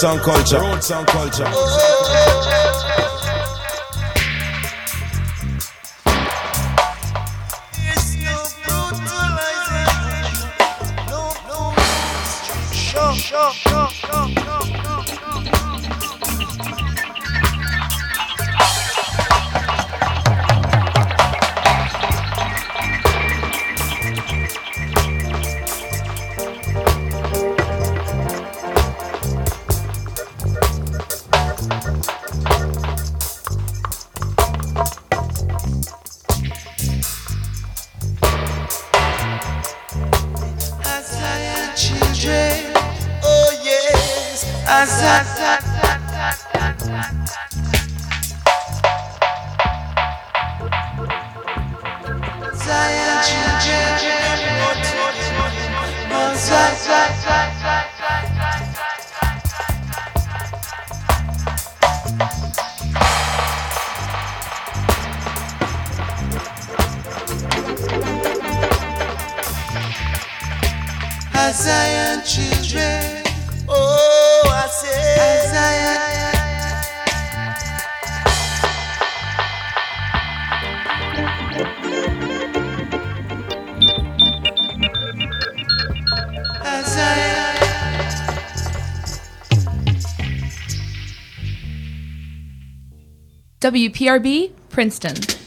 Roots and culture. Roots and culture. WPRB, Princeton.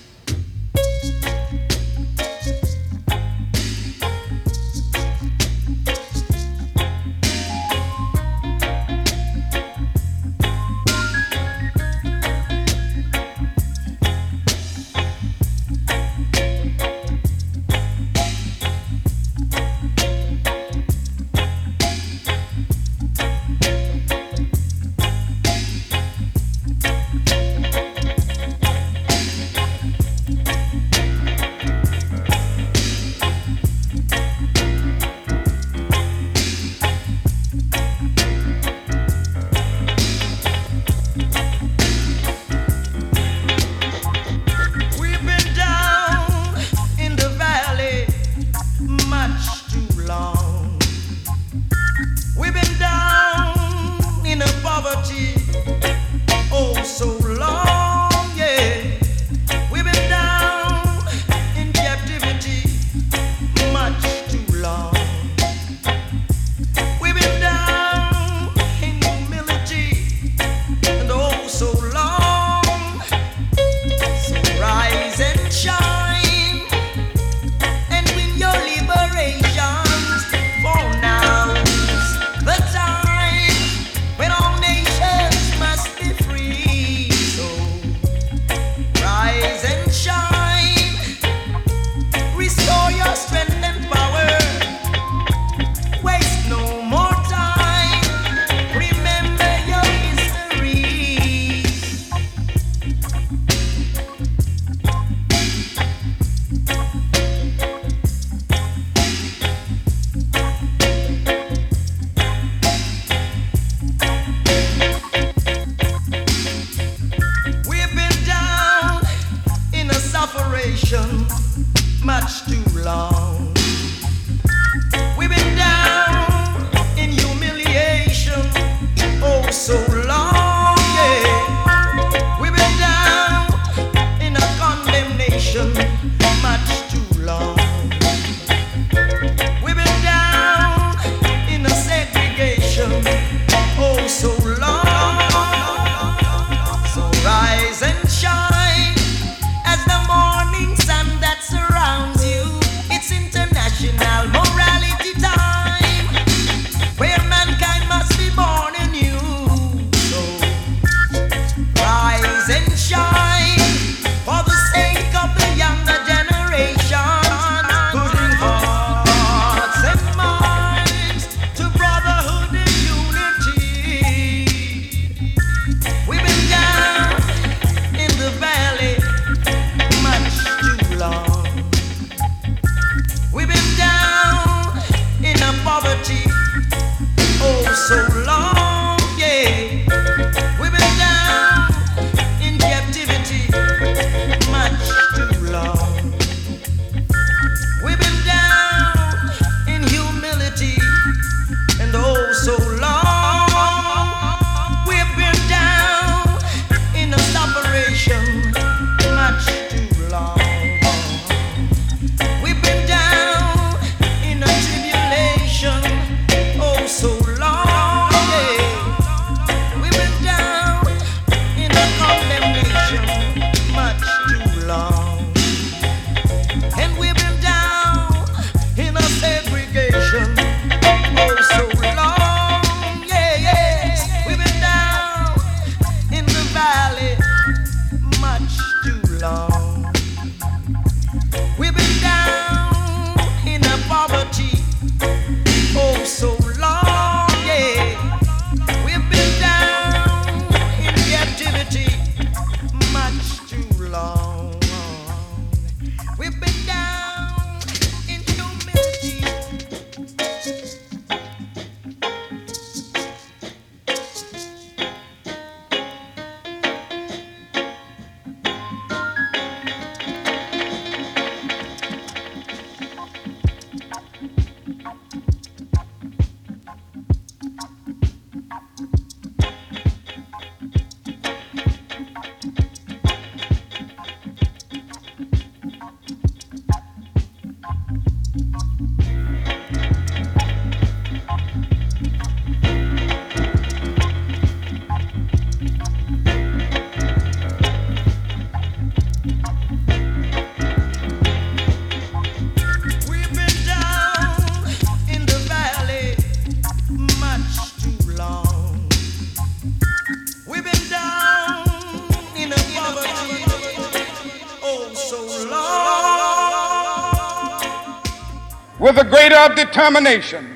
With a greater determination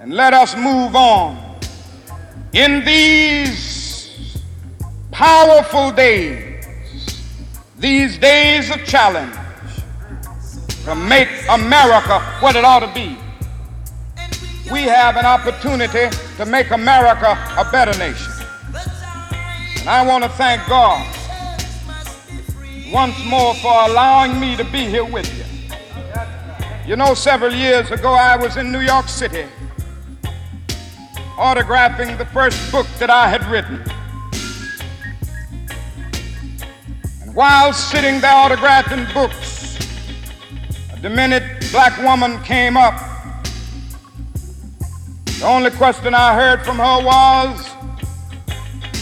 and let us move on. In these powerful days, these days of challenge, to make America what it ought to be. We have an opportunity to make America a better nation. And I want to thank God once more for allowing me to be here with you. You know, several years ago, I was in New York City autographing the first book that I had written. And while sitting there autographing books, a demented black woman came up. The only question I heard from her was,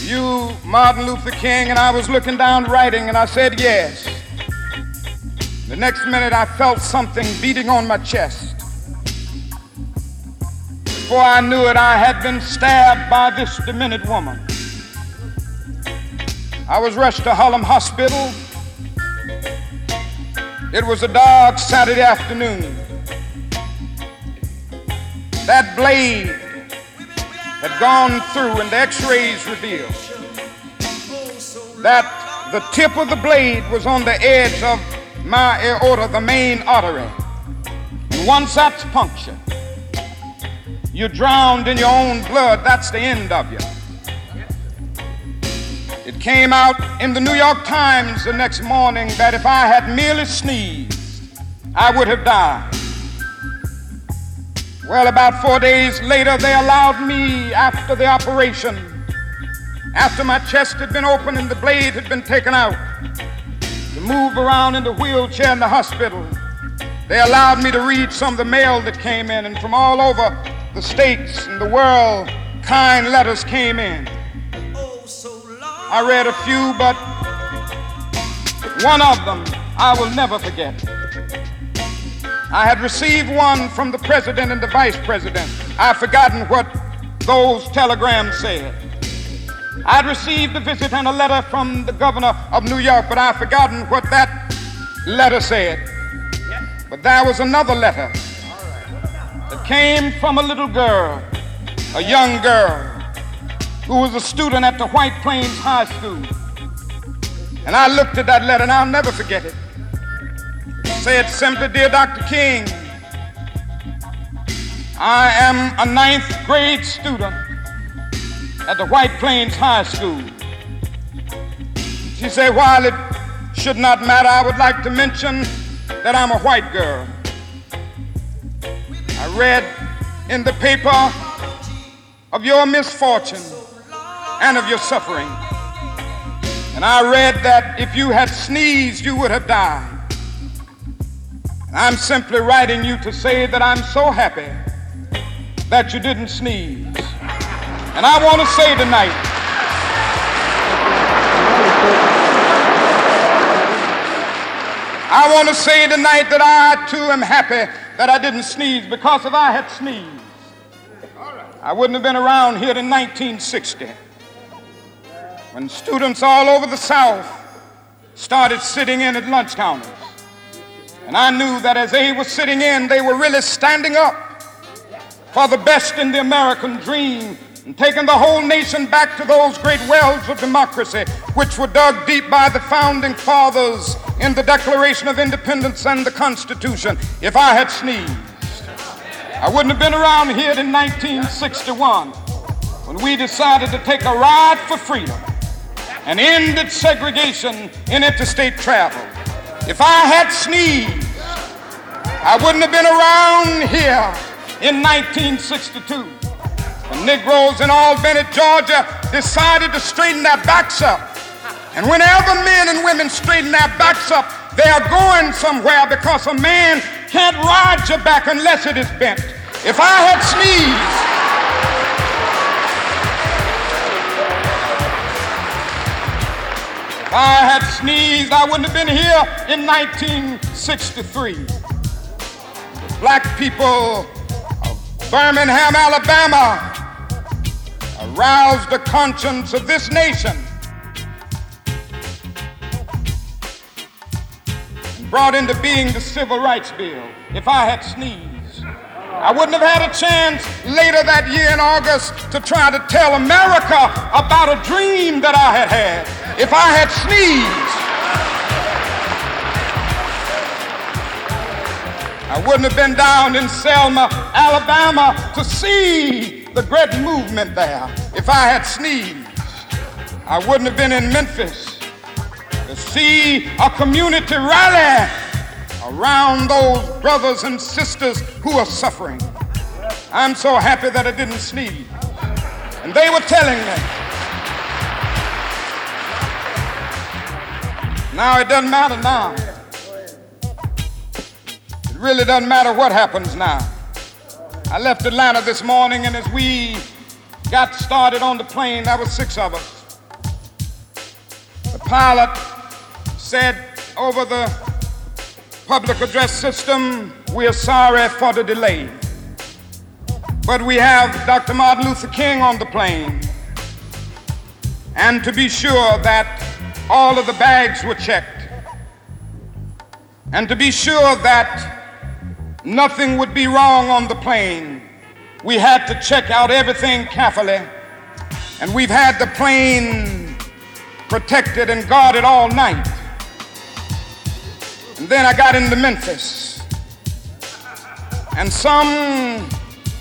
You, Martin Luther King? And I was looking down writing and I said, Yes. The next minute I felt something beating on my chest. Before I knew it, I had been stabbed by this demented woman. I was rushed to Harlem Hospital. It was a dark Saturday afternoon. That blade had gone through, and the x rays revealed that the tip of the blade was on the edge of my aorta, the main artery. And once that's punctured, you're drowned in your own blood. That's the end of you. It came out in the New York Times the next morning that if I had merely sneezed, I would have died. Well, about four days later, they allowed me, after the operation, after my chest had been opened and the blade had been taken out, move around in the wheelchair in the hospital. They allowed me to read some of the mail that came in, and from all over the states and the world, kind letters came in. I read a few, but one of them I will never forget. I had received one from the president and the vice president. I've forgotten what those telegrams said. I'd received a visit and a letter from the governor of New York, but I've forgotten what that letter said. But there was another letter that came from a little girl, a young girl, who was a student at the White Plains High School. And I looked at that letter and I'll never forget it. It said simply, Dear Dr. King, I am a ninth grade student at the White Plains High School. She said, while it should not matter, I would like to mention that I'm a white girl. I read in the paper of your misfortune and of your suffering. And I read that if you had sneezed, you would have died. And I'm simply writing you to say that I'm so happy that you didn't sneeze. And I want to say tonight, I want to say tonight that I too am happy that I didn't sneeze because if I had sneezed, I wouldn't have been around here in 1960 when students all over the South started sitting in at lunch counters. And I knew that as they were sitting in, they were really standing up for the best in the American dream and taking the whole nation back to those great wells of democracy which were dug deep by the founding fathers in the Declaration of Independence and the Constitution. If I had sneezed, I wouldn't have been around here in 1961 when we decided to take a ride for freedom and ended segregation in interstate travel. If I had sneezed, I wouldn't have been around here in 1962 when Negroes in Albany, Georgia decided to straighten their backs up. And whenever men and women straighten their backs up, they are going somewhere because a man can't ride your back unless it is bent. If I had sneezed, If I had sneezed, I wouldn't have been here in 1963. The black people of Birmingham, Alabama aroused the conscience of this nation and brought into being the Civil Rights Bill. If I had sneezed, I wouldn't have had a chance later that year in August to try to tell America about a dream that I had had. If I had sneezed, I wouldn't have been down in Selma, Alabama to see the great movement there. If I had sneezed, I wouldn't have been in Memphis to see a community rally around those brothers and sisters who are suffering. I'm so happy that I didn't sneeze. And they were telling me. Now it doesn't matter now. It really doesn't matter what happens now. I left Atlanta this morning, and as we got started on the plane, there were six of us. The pilot said over the public address system, we're sorry for the delay. But we have Dr. Martin Luther King on the plane. And to be sure that all of the bags were checked. And to be sure that nothing would be wrong on the plane, we had to check out everything carefully. And we've had the plane protected and guarded all night. And then I got into Memphis. And some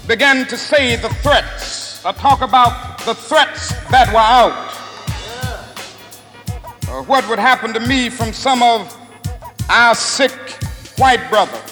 began to say the threats, or talk about the threats that were out. Uh, what would happen to me from some of our sick white brothers?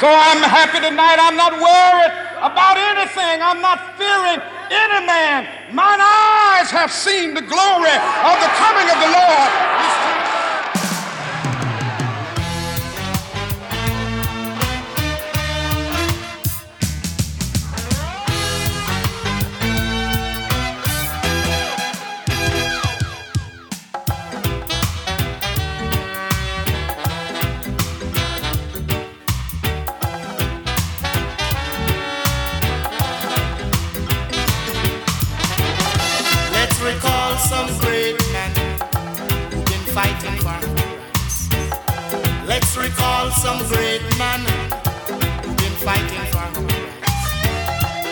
So I'm happy tonight. I'm not worried about anything. I'm not fearing any man. Mine eyes have seen the glory of the coming of the Lord. Some great men who've been fighting for our rights.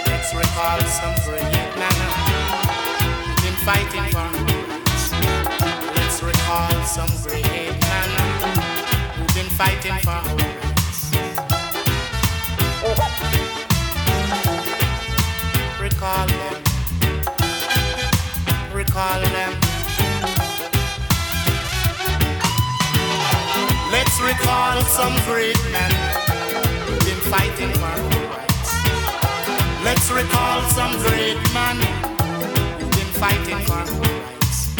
Let's recall some great men who've been fighting for our rights. Let's recall some great men who've been fighting for our rights. Recall some great men been fighting for rights. Let's recall some great men been fighting for rights.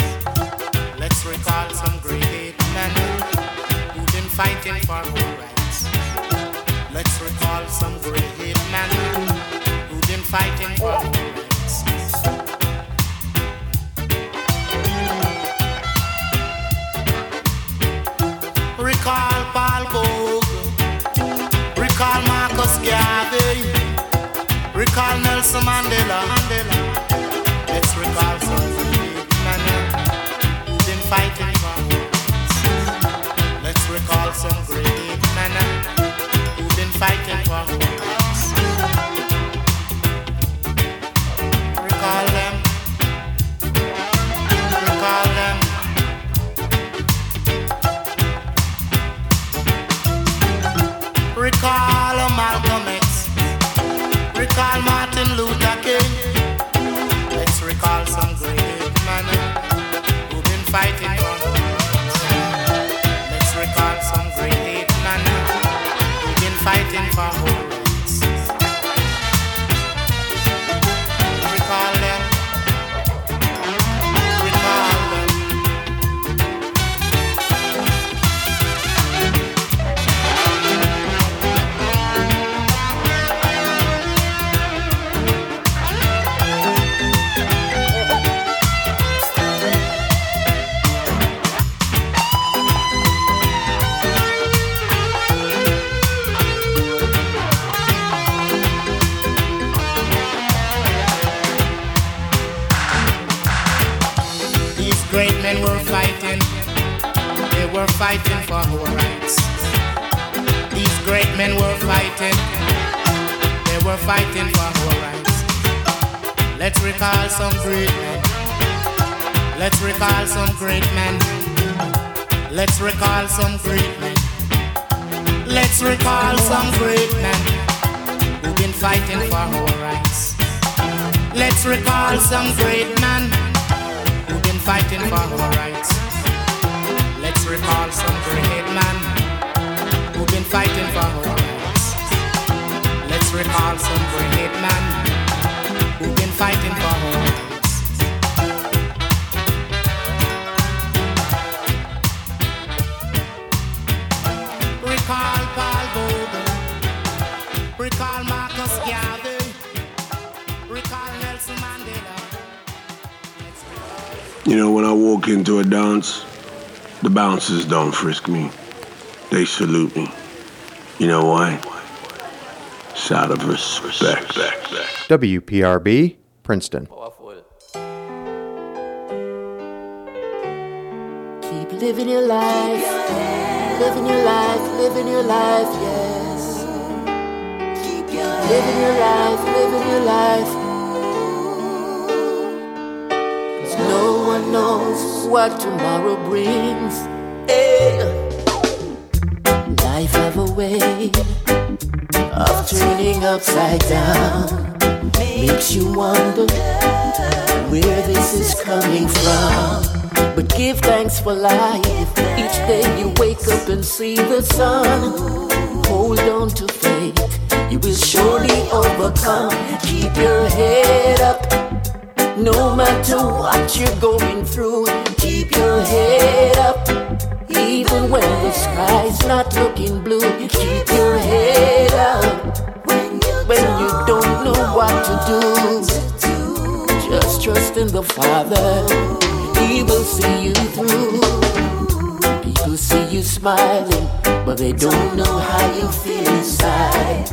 Let's recall some great men who've been fighting for rights. Let's recall some great my home. Recall some great men. Let's recall some great men. Let's recall some great men. Let's recall some great men who've been fighting for our rights. Let's recall some great men who've been fighting for our rights. Let's recall some great men who've been fighting for our rights. Let's recall some great men who've been fighting You know, when I walk into a dance, the bouncers don't frisk me. They salute me. You know why? It's out of respect. WPRB, Princeton. Keep living your life, living your life, living your life, yes. Living your life, living your life. Knows what tomorrow brings. Hey. Life have a way of turning upside down. Makes you wonder where this is coming from. But give thanks for life. Each day you wake up and see the sun. Hold on to faith. You will surely overcome. Keep your head up. No matter what you're going through, keep your head up. Even when the sky's not looking blue, keep your head up. When you don't know what to do, just trust in the Father. He will see you through. People see you smiling, but they don't know how you feel inside.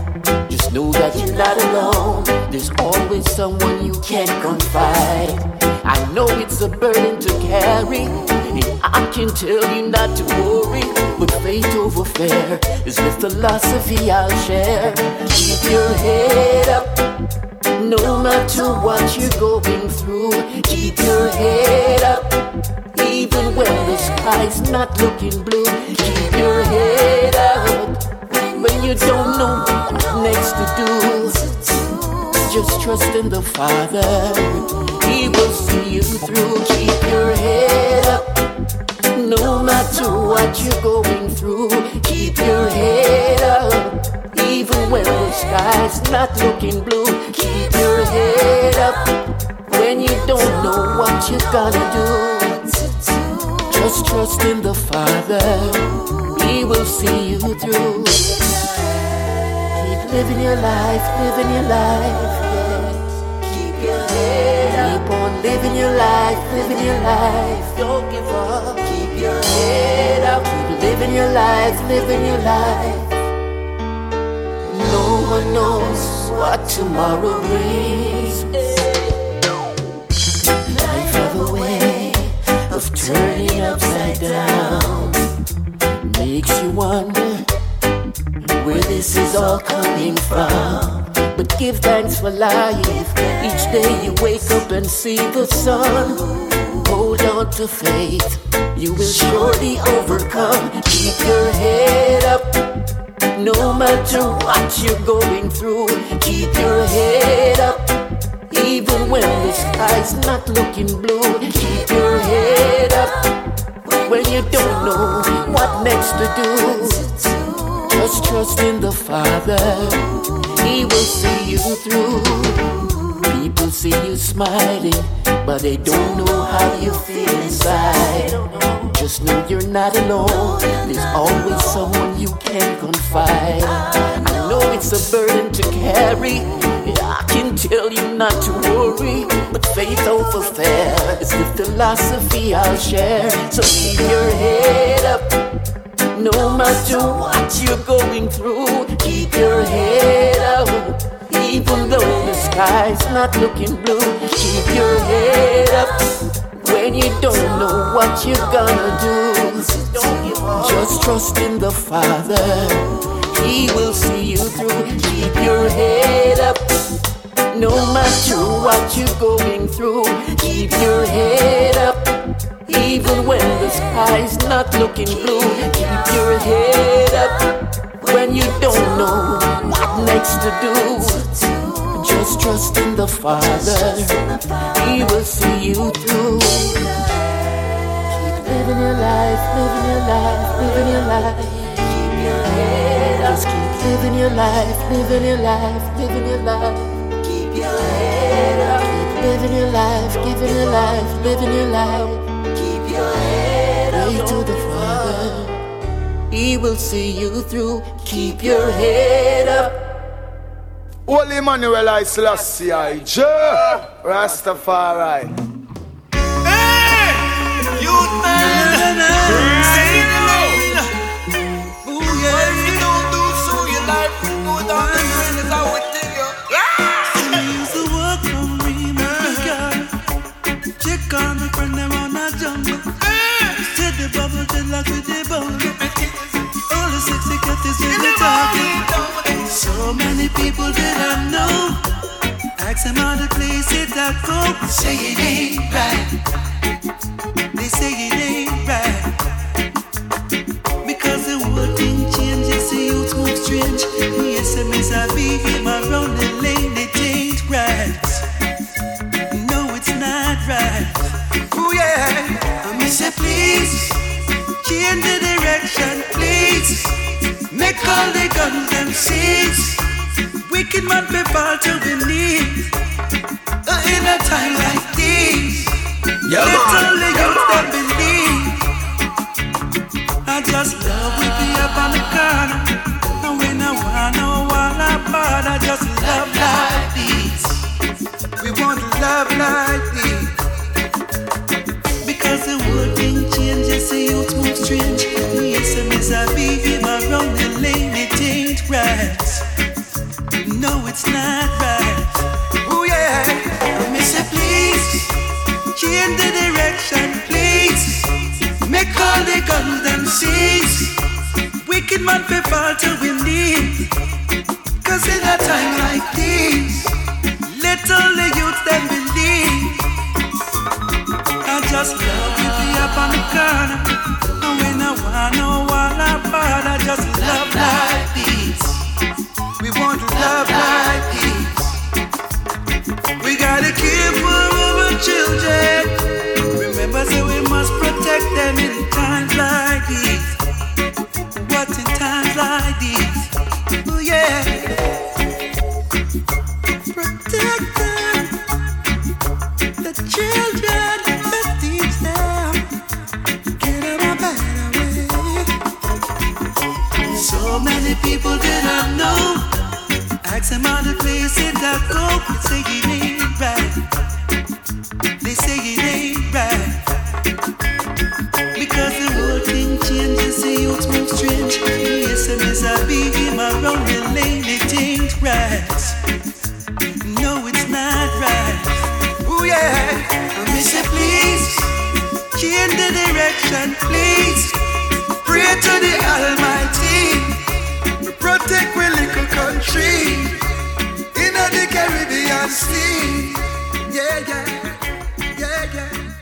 Just know that you're not alone. There's always someone you can confide. I know it's a burden to carry. And I can tell you not to worry, but faith over fear is the philosophy I'll share. Keep your head up, no matter what you're going through. Keep your head up, even when the sky's not looking blue. Keep your head up when you don't know what next to do. Just trust in the Father, He will see you through. Keep your head up. No matter what you're going through, keep your head up. Even when the sky's not looking blue, keep your head up. When you don't know what you're gonna do, just trust in the Father, He will see you through. Keep living your life, living your life. Keep your head up. Keep on living your life, living your life. Don't give up. Keep your head up. Keep living your life, living your life. No one knows what tomorrow brings. Life have a way of turning upside down. Makes you wonder where this is all coming from. But give thanks for life. Each day you wake up and see the sun. Hold on to faith. You will surely overcome. Keep your head up. No matter what you're going through, keep your head up. Even when the sky's not looking blue, keep your head up. When you don't know what next to do, just trust in the Father. He will see you through. People see you smiling, but they don't know how you feel inside. Just know you're not alone. There's always someone you can confide. I know it's a burden to carry. I can tell you not to worry, but faith over fear is the philosophy I'll share. So keep your head up. No matter what you're going through, keep your head up. Even though the sky's not looking blue, keep your head up. When you don't know what you're gonna do. Just trust in the Father, He will see you through. Keep your head up. No matter what you're going through, keep your head up. Even when the sky's not looking blue, keep your head up. When you don't know what next to do, just trust in the Father. He will see you through. Keep living your life, living your life, living your life. Keep your head up. Just keep living your life, living your life, living your life. Keep your head up. Keep living your life, giving your life, living your life. Keep your head up. Pray to the Father. He will see you through. Keep your head up. Holy Emmanuel I Selassie I Jah Rastafari man. If you. Is. Check on the friend them on a the bubble like. All the sexy cuties in the target. People that I know. Ask them all the places I go. Say it ain't right. They say it ain't right. Because the world thing changes, the youth move strange. The SMS I be him around the lane, it ain't right. No, it's not right. Oh yeah. I me say please, change the direction, please. Make all the guns and seeds. Wicked man be fall to the knees. Uh, in a time like this, Yeah, all the Yeah, youth them believe. I just love we be up on the corner. And when I want no one apart, I just love like this. We want love like this. Because the world thing changes, the youth move strange. The SMS I be him around the lane, it ain't right. No, it's not right. Oh yeah, I me say please, change the direction, please. Make all the guns them cease. Wicked man fi fall to we knees. Cause in a time like this, let all the youth them believe. I just love we be up on the corner. And when I want no one apart, I just love like this. We want to love like this. We gotta care for our children. Remember, say we must protect them in times like these. What in times like these? Oh yeah. Protect them. The children, teach them. Get them a better way. So many people that I know. Them all the places I go. They say it ain't right. They say it ain't right. Because the whole thing changes, the youth move strange. The SMS I be him around the lane, it ain't right. No, it's not right. Oh yeah, I me say please, change the direction, please. Pray to the Almighty, protect we little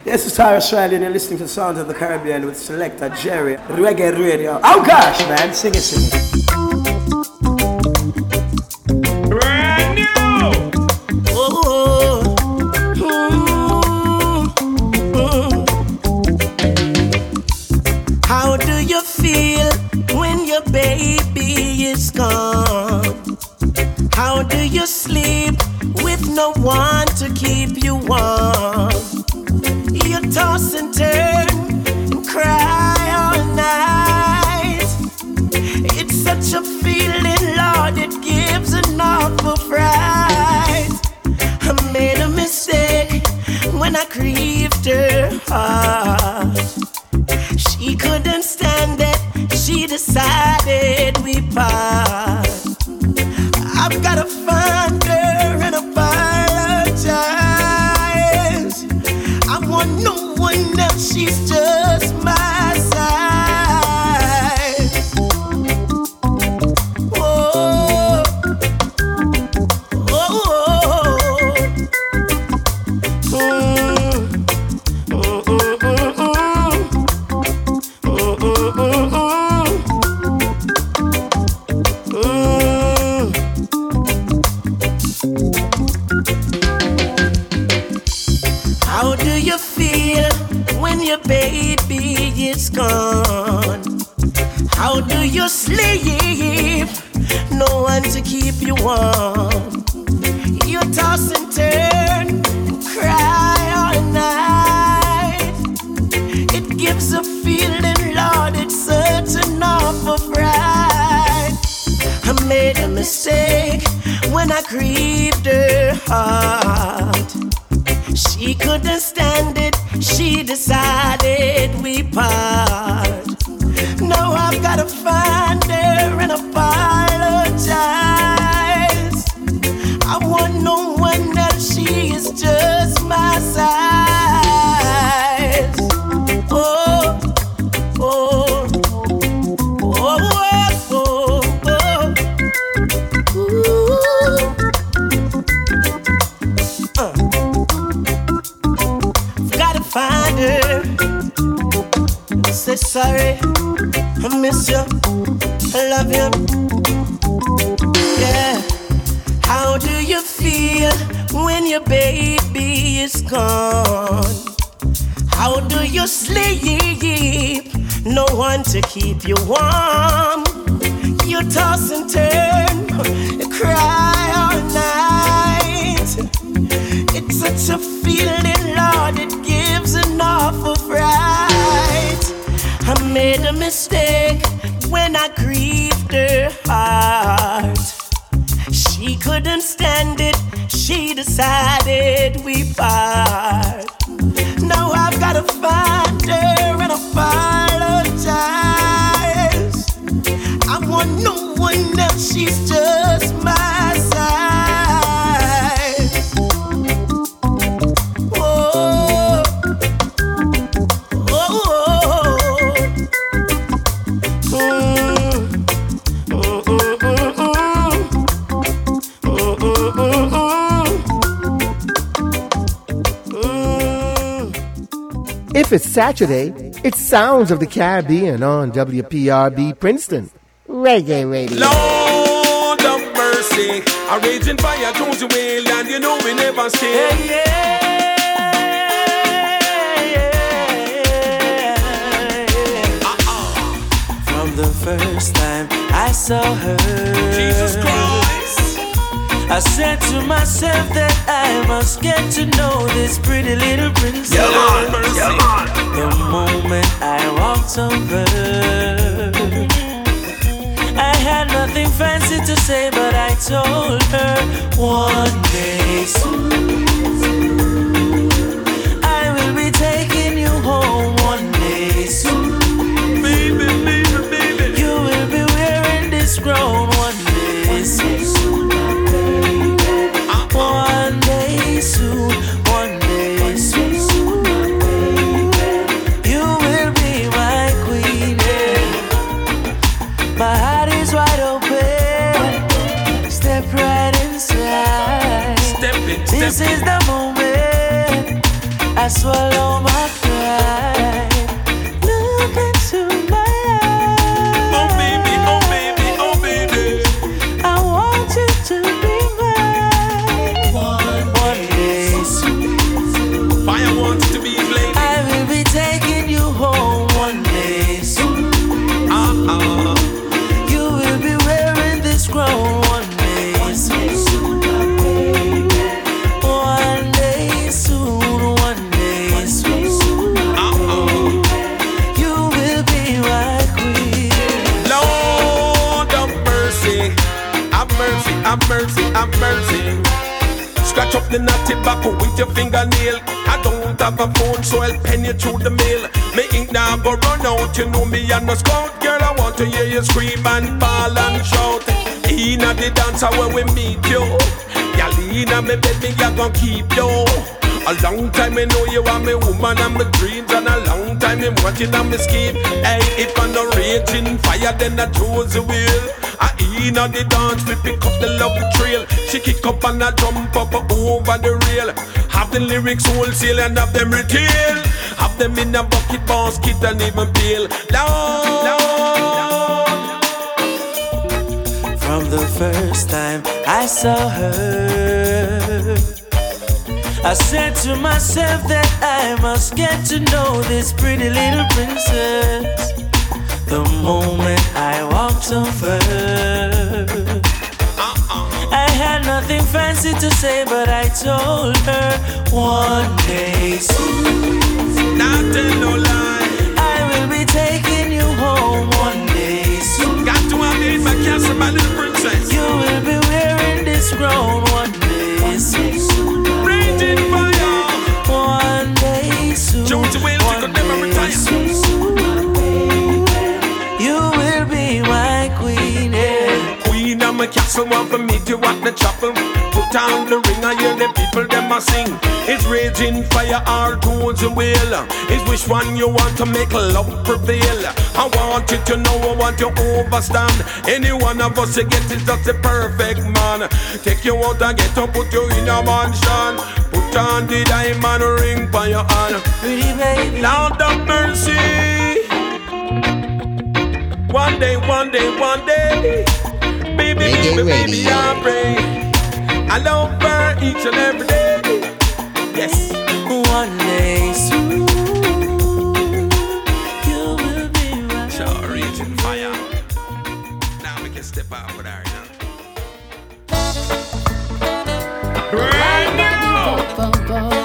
This is Tyrus Australia and you're listening to Sounds of the Caribbean with Selector Jerry, Reggae Radio. Oh gosh, man, sing it, sing it. Her couldn't stand it, she decided we part. Now I've gotta find her and apologize. I want no one else, she's just my If it's Saturday, it's Sounds of the Caribbean on WPRB Princeton. Reggae Radio. Lord of mercy, a raging fire towards the wheel, and you know we never stay. Uh-uh. From the first time I saw her, Jesus Christ. I said to myself that I must get to know this pretty little princess. Yeah, man. Yeah, man. The moment I walked over, I had nothing fancy to say, but I told her one day soon I naughty with your fingernail. I don't have a phone, so I'll pen you through the mail. Me ink go run out, you know me and no scout. Girl, I want to hear you scream and fall and shout. Inna the dancer where we meet you. Y'all inna me bed, me ya gon' keep you. A long time I know you are my woman and my dreams, and a long time I'm watching on my scheme. Hey, if I'm not raging fire, then I choose the wheel. I in on the dance, we pick up the love trail. She kick up and I jump up over the rail. Have the lyrics wholesale and have them retail. Have them in a bucket basket and even peel. Lord. From the first time I saw her, I said to myself that I must get to know this pretty little princess. The moment I walked over, I had nothing fancy to say, but I told her one day soon. Not tell no lie. I will be taking you home one day soon. Got to have you in my castle, my little princess. You will be wearing this crown one day soon. Fire. One day soon. You could never retire. You will be my queen, yeah. Queen of my castle, want to meet you at the chapel. Put on the ring, I hear the people them a sing. It's raging fire all towards the wheel. It's which one you want to make love prevail. I want you to know, I want you overstand. Any one of us to get is just the perfect man. Take you out and get to put you in a mansion. Put on the diamond ring by your hand. Baby. Lord of mercy. One day, one day, one day. Baby, Reggae baby, baby, I pray. I love her each and every day. Yes. One now. Oh,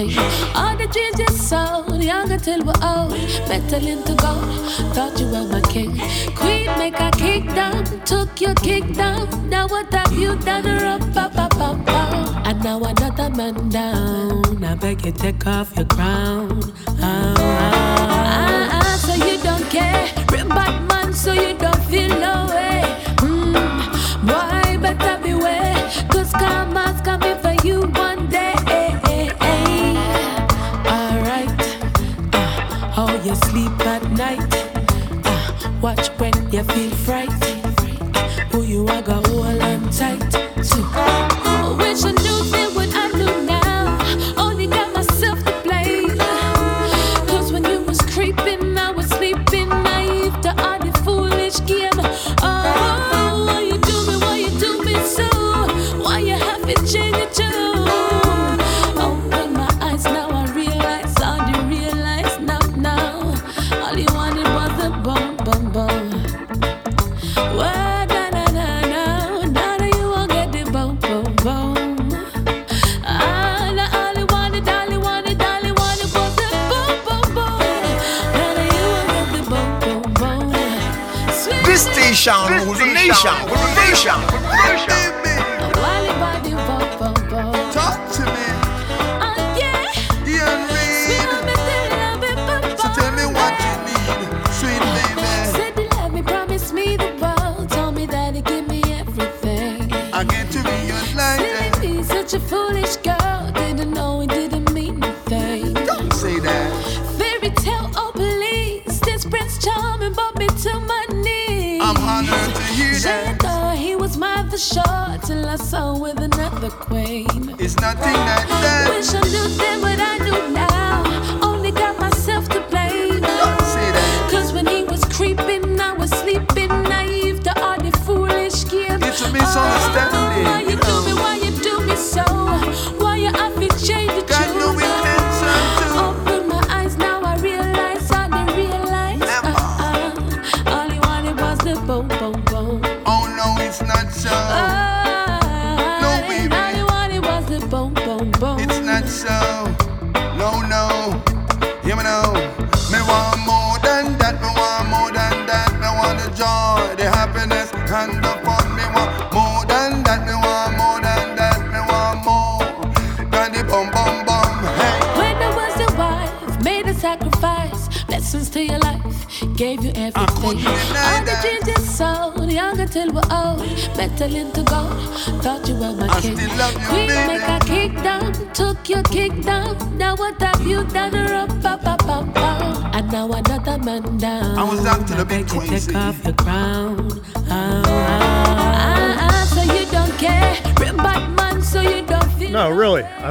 All the dreams you sold, young until we're old. Metal into gold, thought you were my king. Queen, make a kingdom, took your kingdom. Now what have you done? Up, up, up, up, up. And now another man down. I beg you, take off your crown.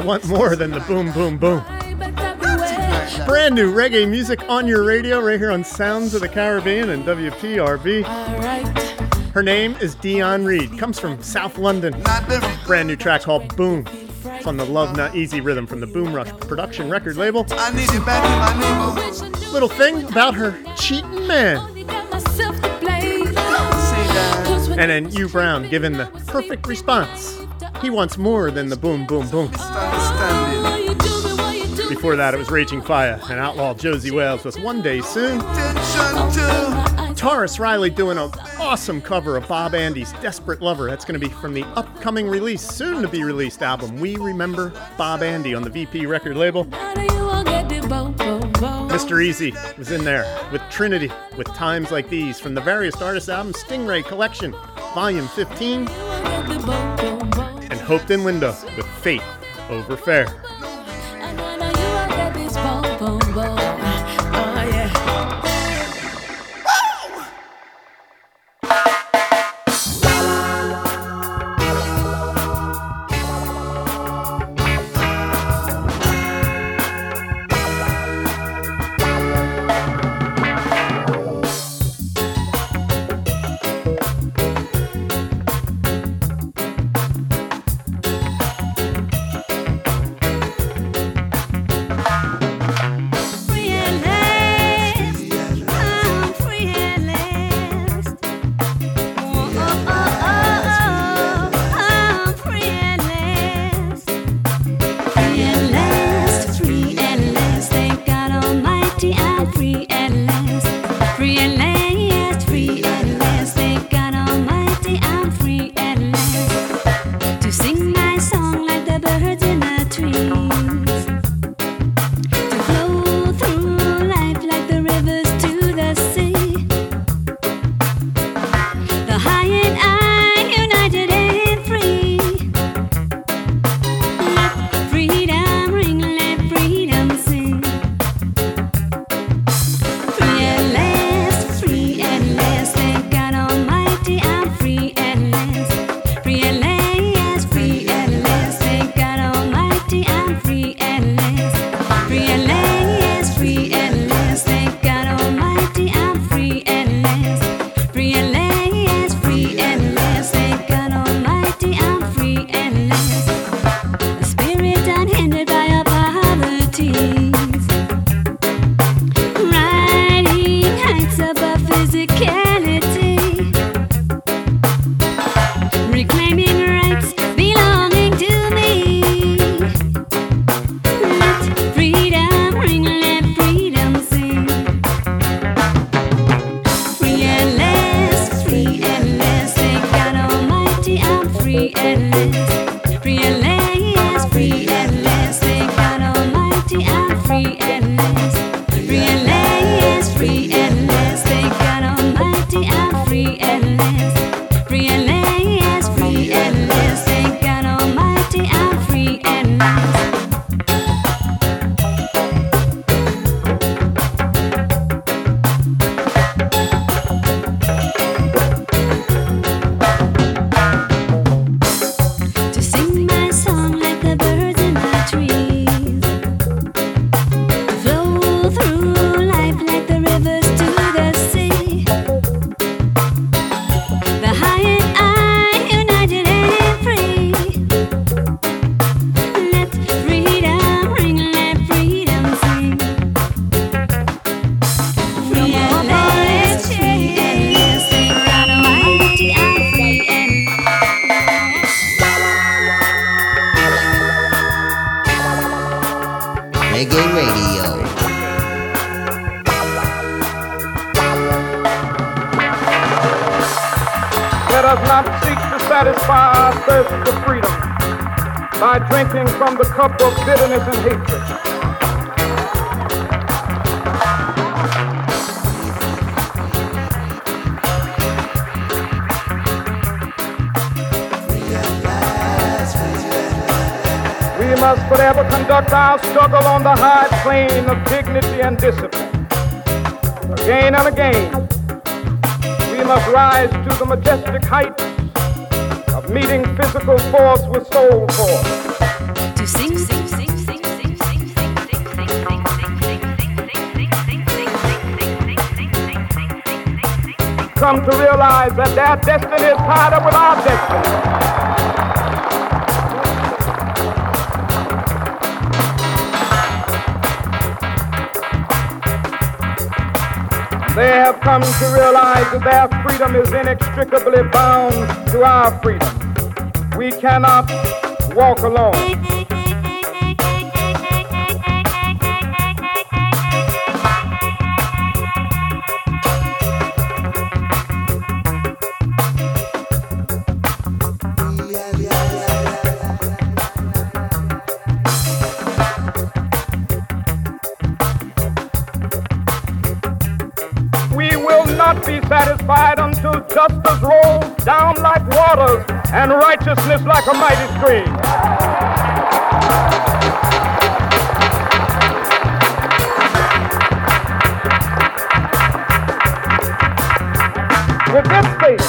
want more than the boom, boom, boom. Brand new reggae music on your radio right here on Sounds of the Caribbean and WPRB. Her name is Dionne Reed, comes from South London. Brand new track called Boom. It's on the Love Not Easy rhythm from the Boom Rush production record label. Little thing about her cheating man. And then U Brown giving the perfect response. He wants more than the boom, boom, boom. Before that, it was Raging Fyah and Outlaw Josey Wales with One Day Soon. Tarrus Riley doing an awesome cover of Bob Andy's Desperate Lover. That's going to be from the upcoming release, soon to be released album, We Remember Bob Andy on the VP record label. Mr. Easy was in there with Trinity with Times Like These from the various artists album Stingray Collection, Volume 15. And Hopeton Lindo with Fate Over Fair. Freedom. We cannot walk alone. Righteousness like a mighty stream. With this faith,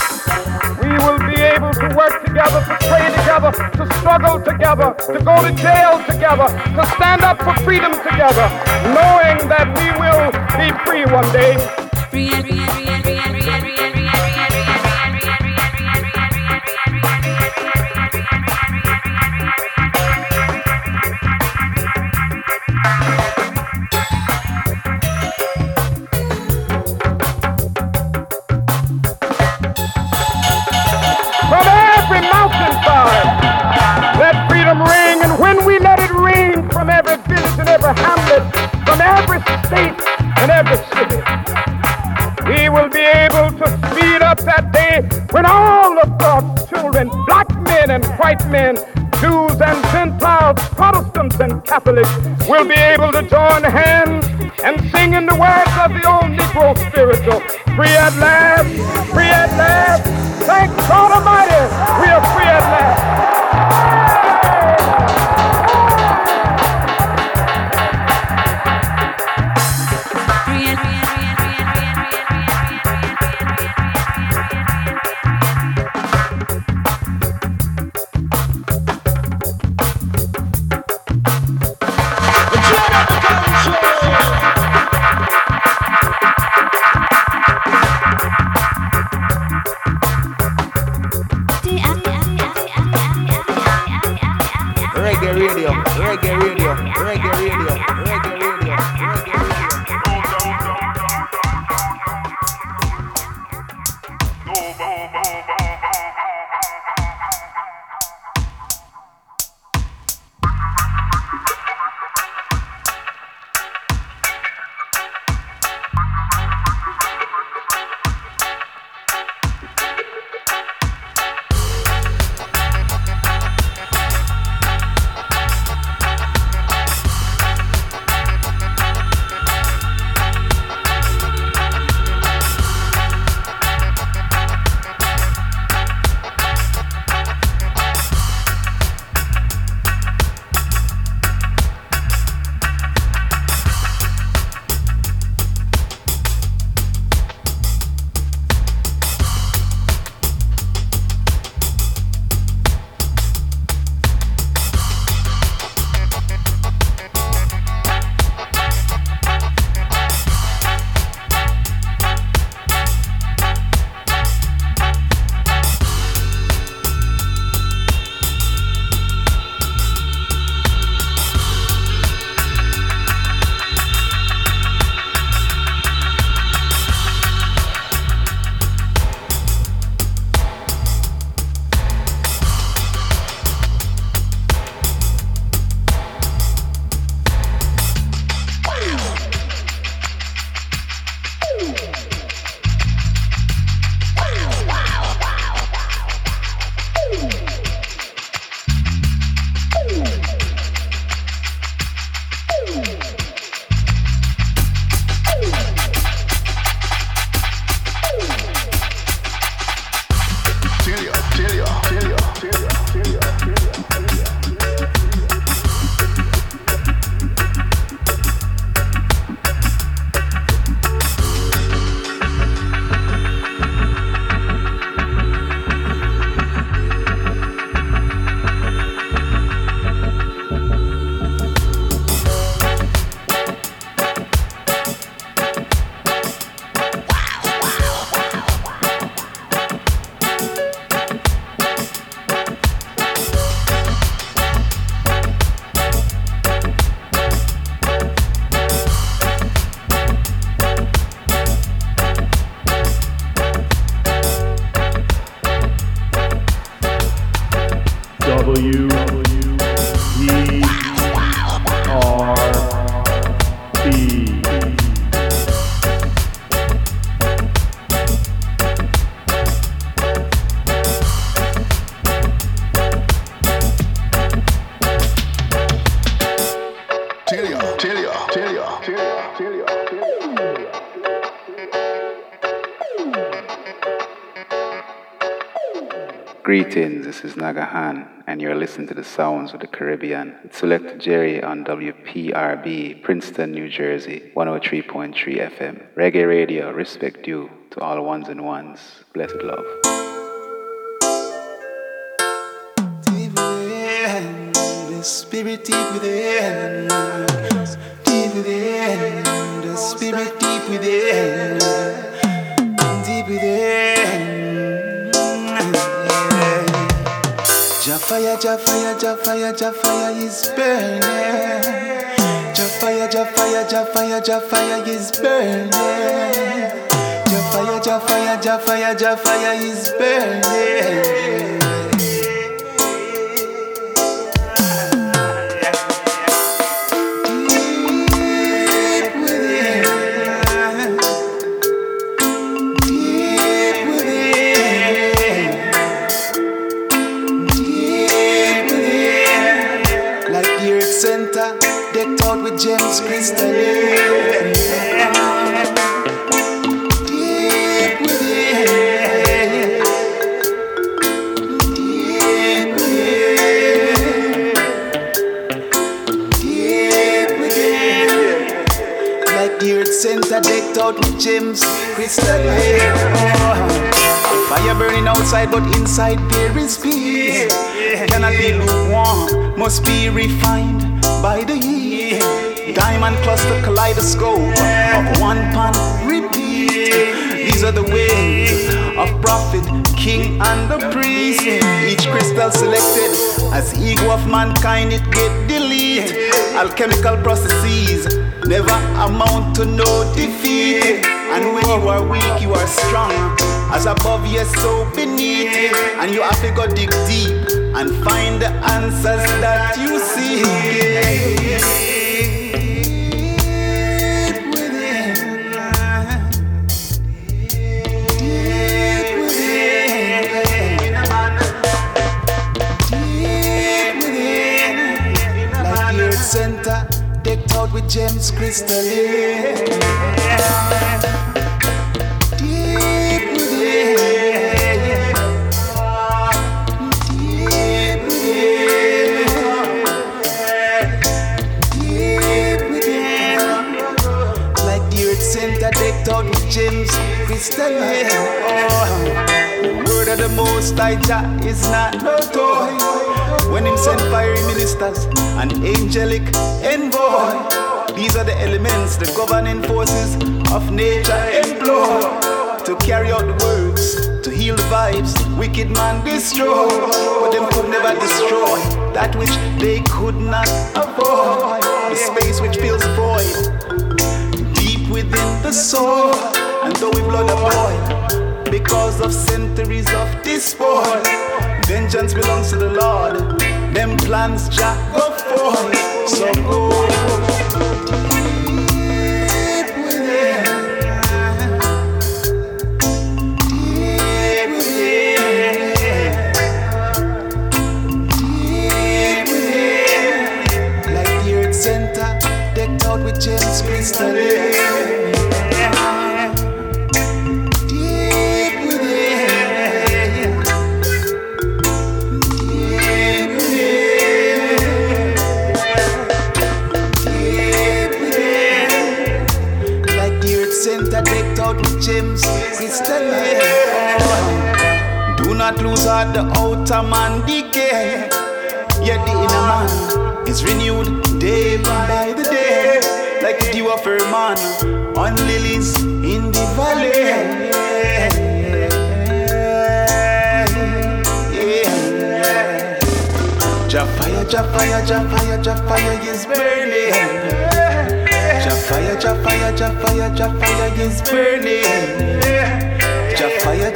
we will be able to work together, to pray together, to struggle together, to go to jail together, to stand up for freedom together, knowing that we will be free one day. From Will be able to join hands and sing in the words of the old Negro spiritual, free at last. Reggae radio, reggae radio, reggae radio, Nagahan, and you're listening to the sounds of the Caribbean. Select Jerry on WPRB, Princeton, New Jersey, 103.3 FM. Reggae Radio, respect you to all ones and ones. Blessed love. The spirit deep within, within, the spirit deep within, Jafaya, Jafaya, Jafaya, Jafaya is burning. Jafaya, Jafaya, Jafaya, Jafaya is burning. Jafaya, Jafaya, Jafaya, Jafaya is burning. Outside, but inside there is peace. Cannot be lukewarm, must be refined by the heat. Diamond cluster kaleidoscope of one pan repeat. These are the ways of prophet, king, and the priest. Each crystal selected as ego of mankind, it get delete. Alchemical processes never amount to no defeat. And when you are weak, you are strong. As above, yes, so beneath. And you have to go dig deep and find the answers that you seek. Like the earth center, decked out with gems crystalline. Gems crystalline. Oh, the word of the Most High Jah is not no toy. When him send fiery ministers and angelic envoy. These are the elements, the governing forces of nature employ to carry out the works, to heal the vibes, wicked man destroy. But them could never destroy that which they could not avoid. The space which fills void deep within the soul. And though we blood a boil, because of centuries of despoil, vengeance belongs to the Lord. Them plans Jah go forth. So go. Lose heart, the outer man decay. Yet the inner man is renewed day by the day. Like the dew of Hermon on lilies in the valley. Jafaya, Jafaya, Jafaya, Jafaya is burning. Jafaya, Jafaya, Jafaya, Jafaya is burning. Fire,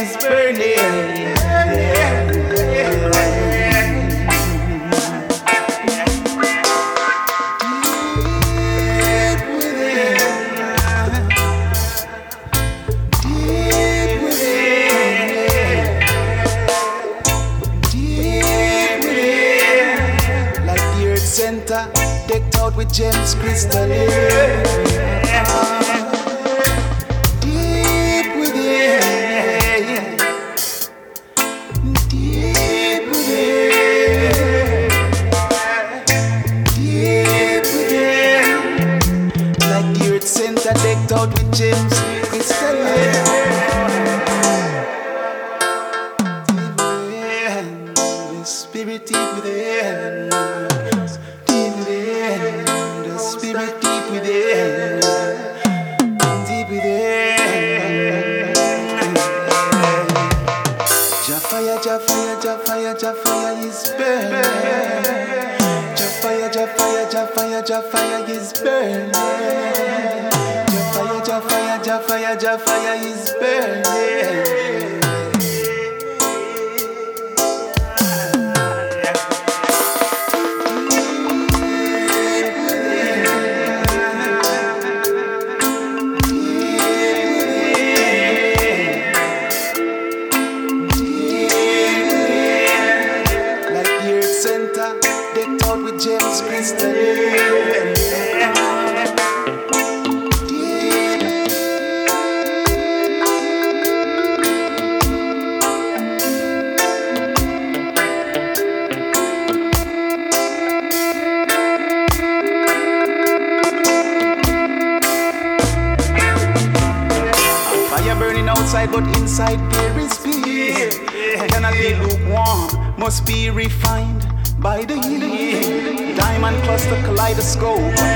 is burning. Deep within, deep within, like the earth center, decked out with gems crystalline. Jah fire, Jah fire is burning. Cluster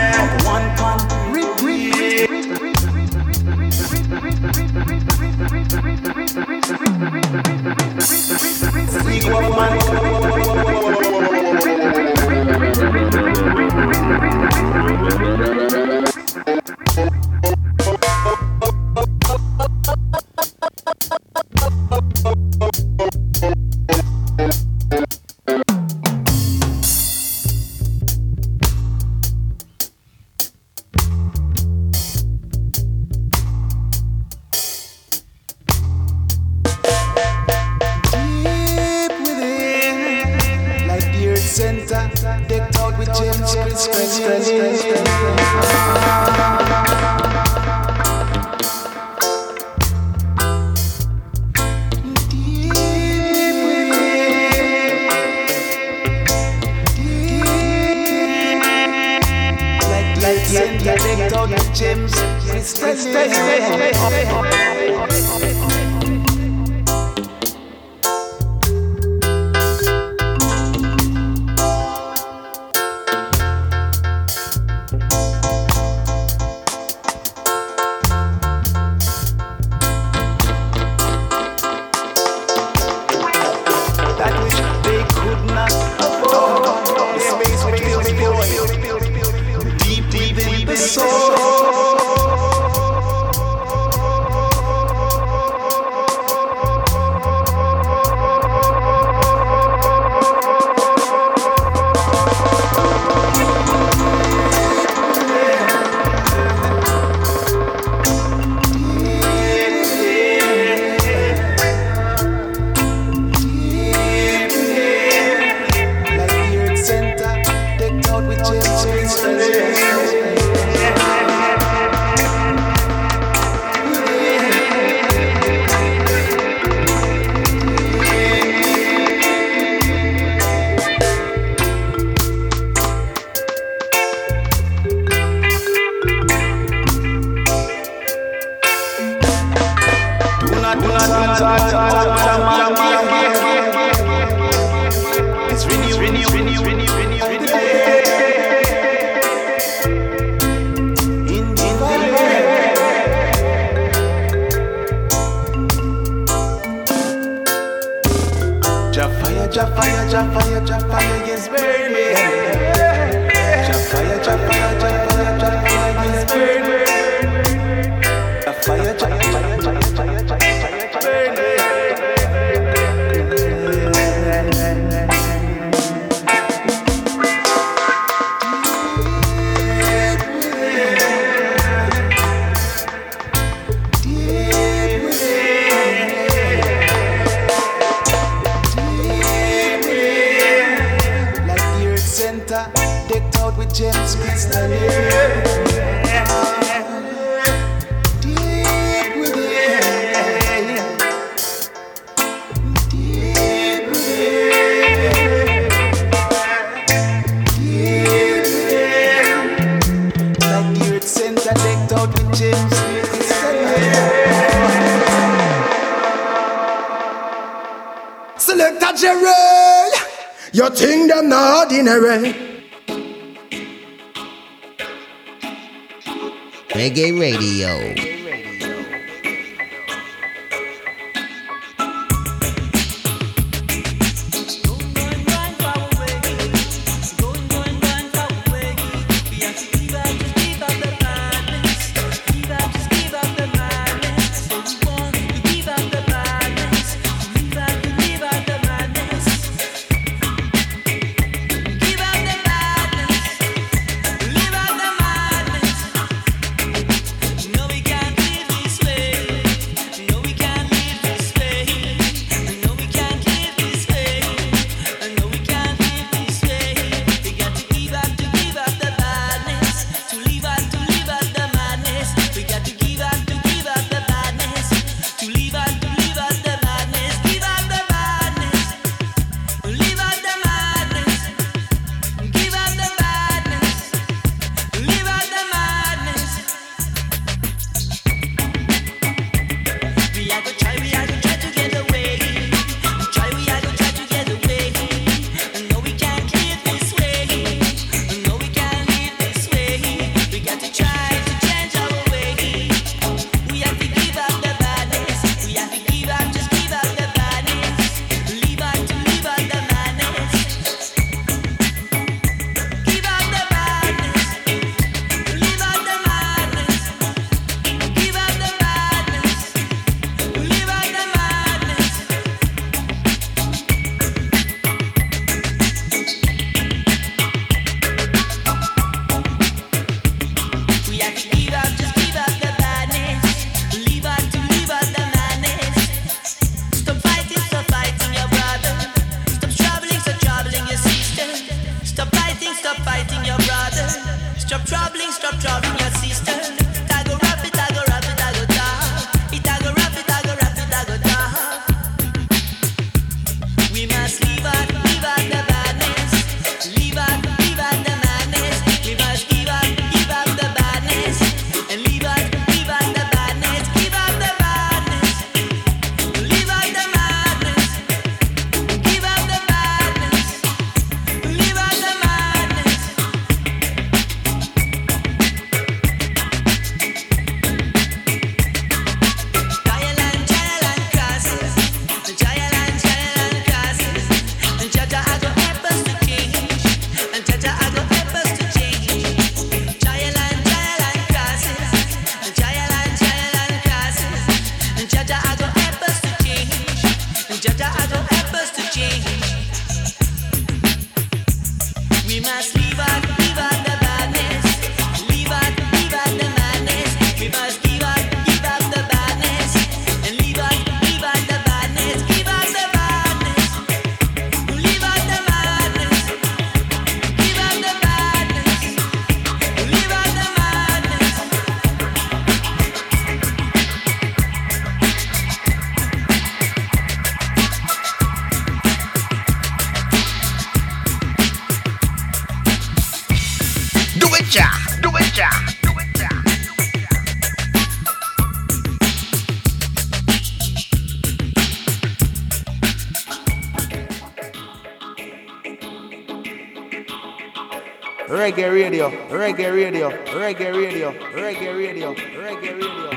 reggae radio, reggae radio, reggae radio, reggae radio, reggae radio.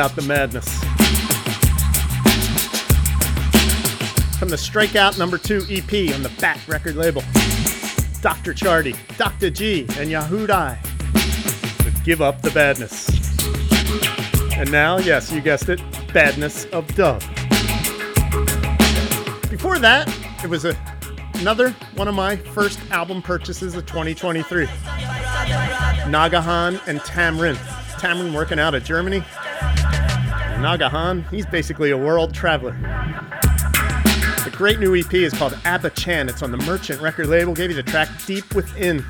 Leave out the madness. From the Strikeout number two EP on the Bat record label. Dr. Chardy, Dr. G, and Yahudai with Give Up the Badness. And now, yes, you guessed it, Badness of Dub. Before that, it was a, another one of my first album purchases of 2023. Nagahan and Tamrin. Tamrin working out of Germany. Nagahan, he's basically a world traveler. The great new EP is called Abba Chan. It's on the Merchant record label. Gave you the track Deep Within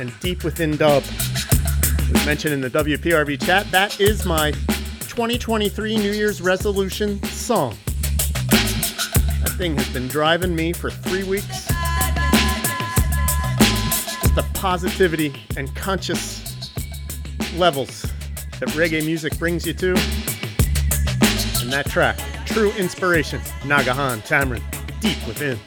and Deep Within Dub. As mentioned in the WPRB chat, that is my 2023 New Year's resolution song. That thing has been driving me for three weeks. Just the positivity and conscious levels that reggae music brings you to. And that track, True Inspiration, Nagahan, Tamrin, Deep Within.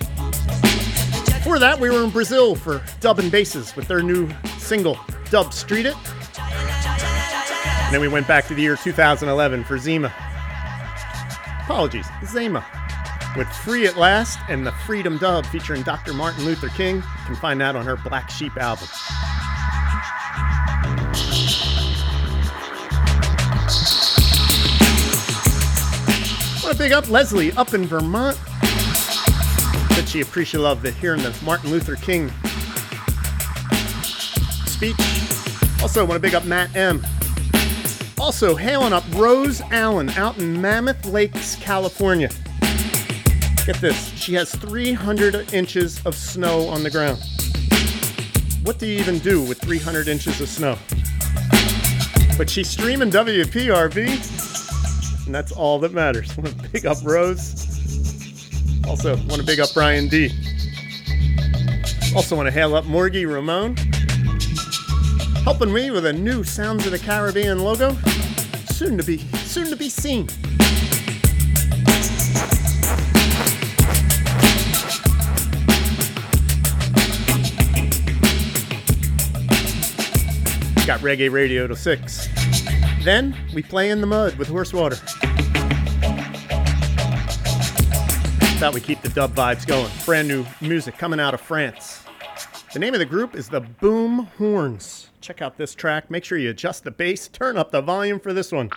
Before that, we were in Brazil for Dub and Basses with their new single, Dub Street It. And then we went back to the year 2011 for Zima. Apologies, Zema. With Free at Last and the Freedom Dub featuring Dr. Martin Luther King. You can find that on her Black Sheep album. Big up Leslie up in Vermont. Said she appreciated love the hearing the Martin Luther King speech. Also, want to big up Matt M. Also, hailing up Rose Allen out in Mammoth Lakes, California. Get this, she has 300 inches of snow on the ground. What do you even do with 300 inches of snow? But she's streaming WPRB, and that's all that matters. Want to big up Rose. Also, want to big up Brian D. Also, want to hail up Morgie Ramon. Helping me with a new Sounds of the Caribbean logo. Soon to be, soon to be seen. Got reggae radio to 6. Then we play in the mud with horse water. Thought we keep the dub vibes going. Brand new music coming out of France. The name of the group is the Boom Horns. Check out this track. Make sure you adjust the bass. Turn up the volume for this one.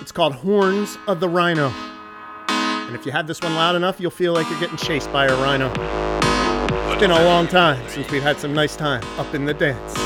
It's called Horns of the Rhino. And if you have this one loud enough, you'll feel like you're getting chased by a rhino. It's been a long time since we've had some nice time up in the dance.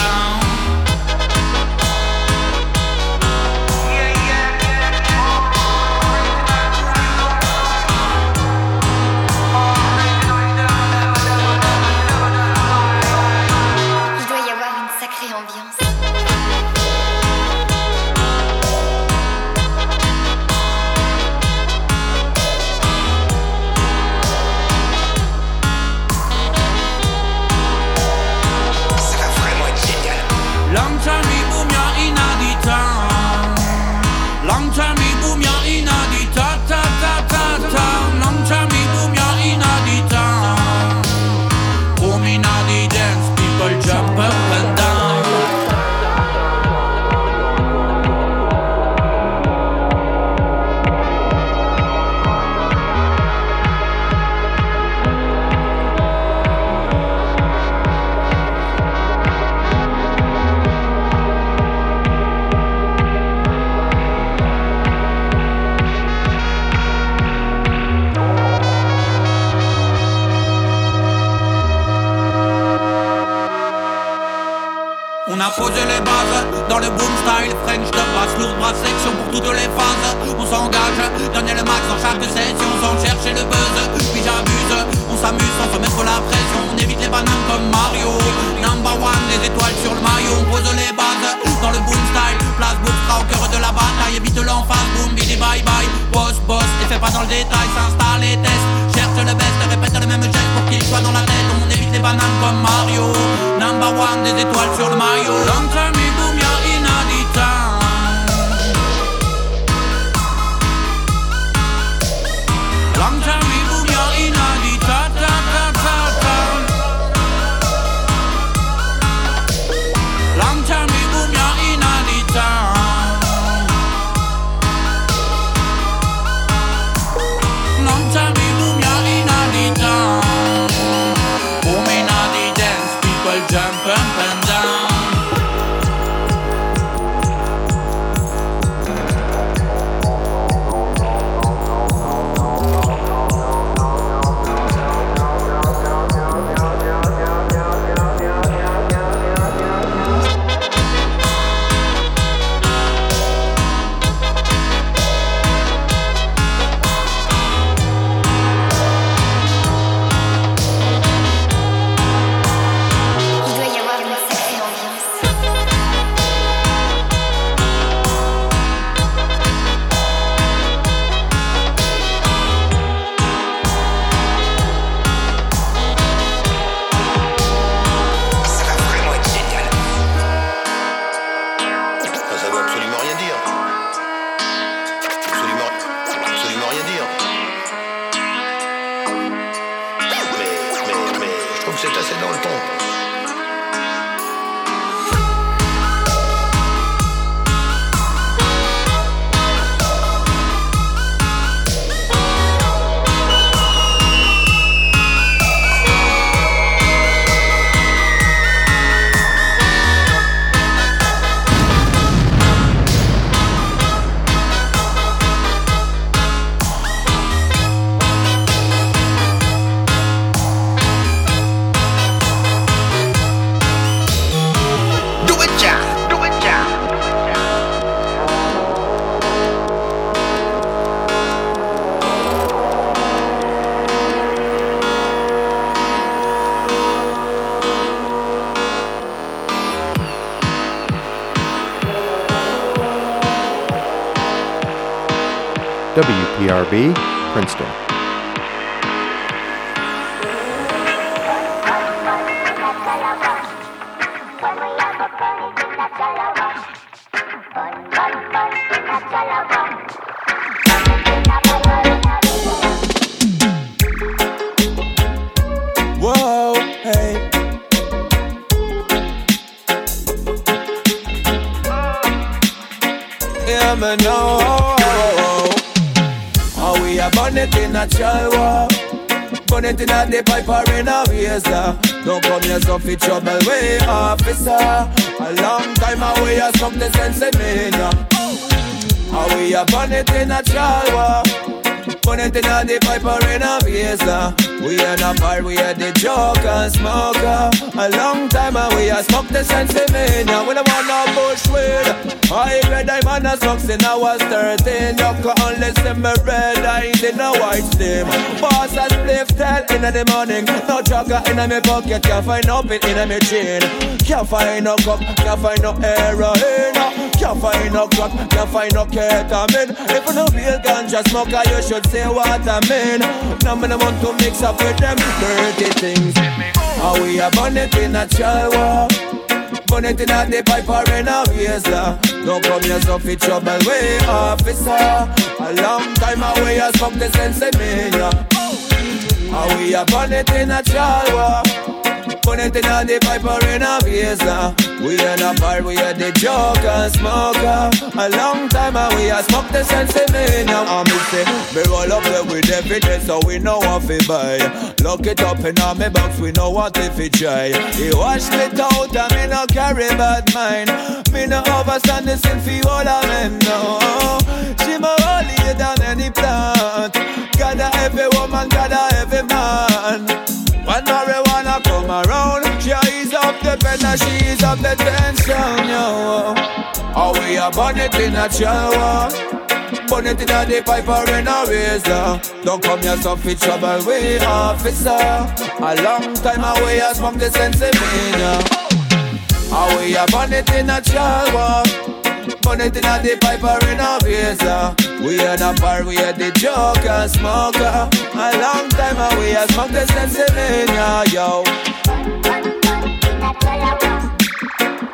French de basse Lourde brasse section pour toutes les phases. On s'engage, donner le max dans chaque session Sans chercher le buzz, puis j'abuse On s'amuse sans se mettre la pression. On évite les bananes comme Mario. Number one, les étoiles sur le maillot On pose les bases. Dans le boom style Place sera au cœur de la bataille. Évite l'emphase, boom, bidi bye bye. Boss, boss, et fais pas dans le détail S'installe et teste, cherche le best Répète le même geste pour qu'il soit dans la tête. On évite les bananes comme Mario. Number one, des étoiles sur le maillot WPRB, Princeton. The morning. No jogger in me pocket. Can't find no pin in me chain Can't find no cup, can't find no heroin. Can't find no crack, can't find no ketamine. If you no real ganja smoker You should say what I mean. Now me no want to mix up with them dirty things. How we a burn it in a child Burn it in a the pipe or in a razor. Don't come so fi trouble way, officer. A long time away, I smoke the sense in me, How we a burn it in a child Burn in a the pipe in a razor. We in a bar, we are the joker, smoker. A long time away, I smoke the sense in me now I'm say, me roll up there with every day So we know what fi buy. Lock it up in a me box, we know what if it try. He wash me out and me no carry bad mind. Me no overstand the sin fi all of men, no. She more holy than any plant. Gather every woman, gather every man know she is up the tension, yo. Oh, we are bonnet in a shower. Bonnet in a the piper in a razor. Don't come here, so fit trouble, we officer. A long time away, I from the sensimania. Oh, we are bonnet in a shower. Bonnet in a the piper in a razor. We are the bar, we are the joker, smoker. A long time away, I from the sensimania, yo la chola, wow.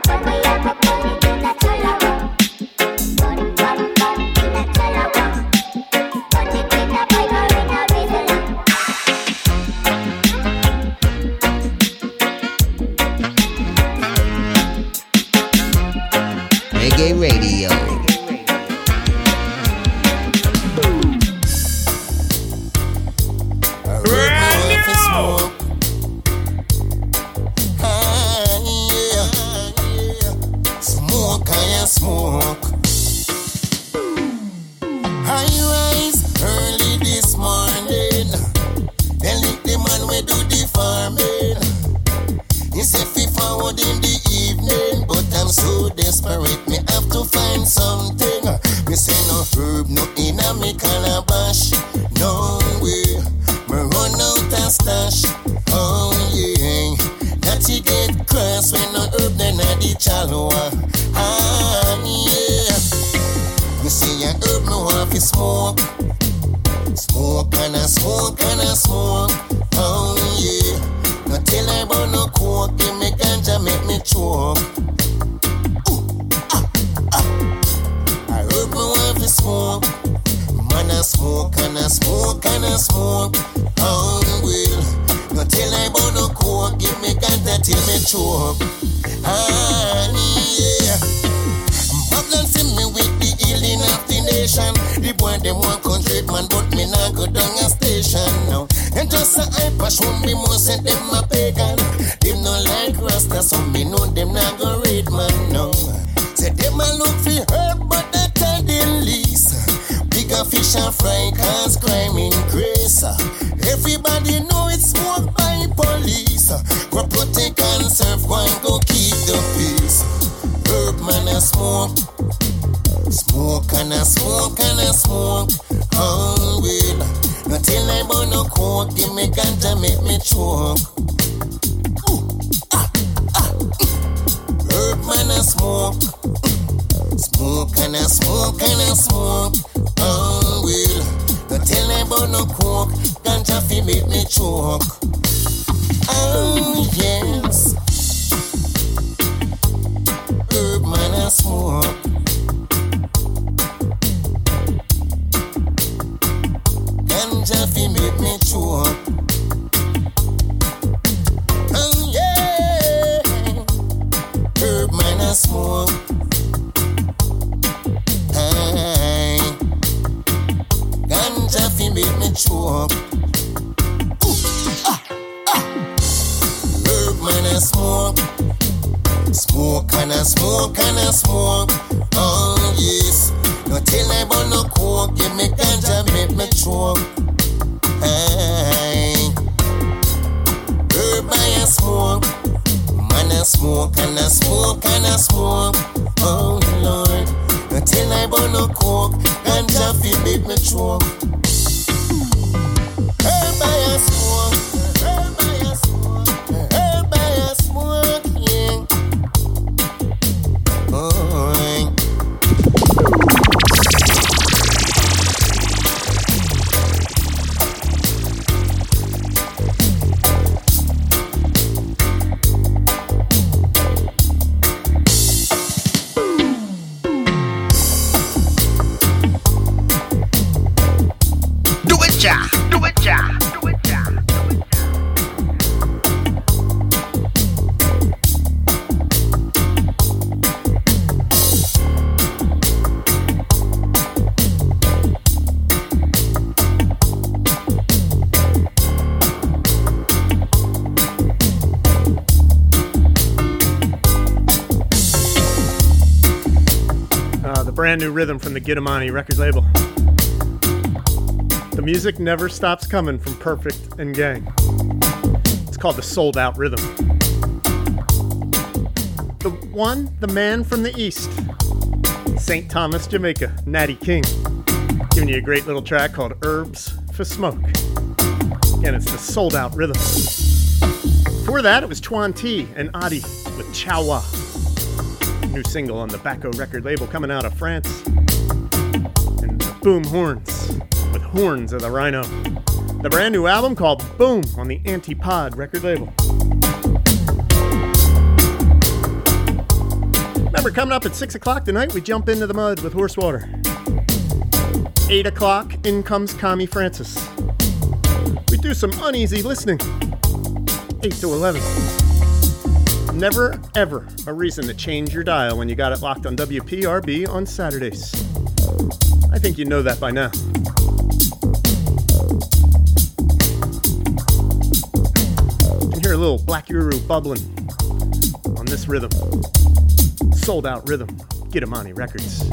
Cuando yo me pone de una chola, wow. brand new rhythm from the Giddimani Records label. The music never stops coming from Perfect and Gang. It's called the Sold Out Rhythm. The one, the man from the East, St. Thomas, Jamaica, Natty King, giving you a great little track called Herbs for Smoke. Again, it's the Sold Out Rhythm. Before that, it was Chuan T and Adi with Chow New single on the Baco record label coming out of France. And the Boom Horns with Horns of the Rhino. The brand new album called Boom on the Antipod record label. Remember, coming up at 6 o'clock tonight, we jump into the mud with horse water. 8 o'clock, in comes Connie Francis. We do some uneasy listening. 8 to 11. Never, ever a reason to change your dial when you got it locked on WPRB on Saturdays. I think you know that by now. You can hear a little Black Uhuru bubbling on this rhythm. Sold out rhythm. Giddimani Records.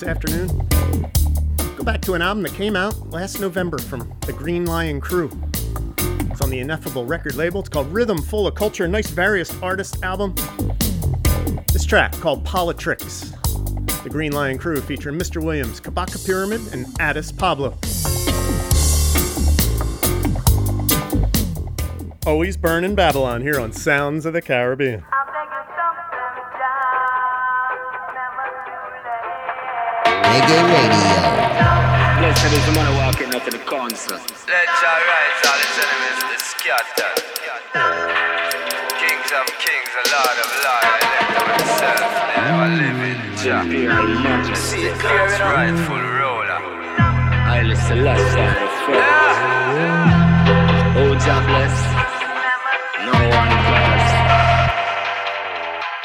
This afternoon. Go back to an album that came out last November from the Green Lion Crew. It's on the Ineffable record label. It's called Rhythm Full of Culture, a nice various artist album. This track called Politrix. The Green Lion Crew featuring Mr. Williams, Kabaka Pyramid, and Addis Pablo. Always burning Babylon here on Sounds of the Caribbean. Yes, there is a man walking out to the council. Let your rise, all its enemies scatter. Kings of kings, a lord of lords, himself, never living. See it clear in rightful ruler. I listen last time the first. Oh, Jah bless. No one cares.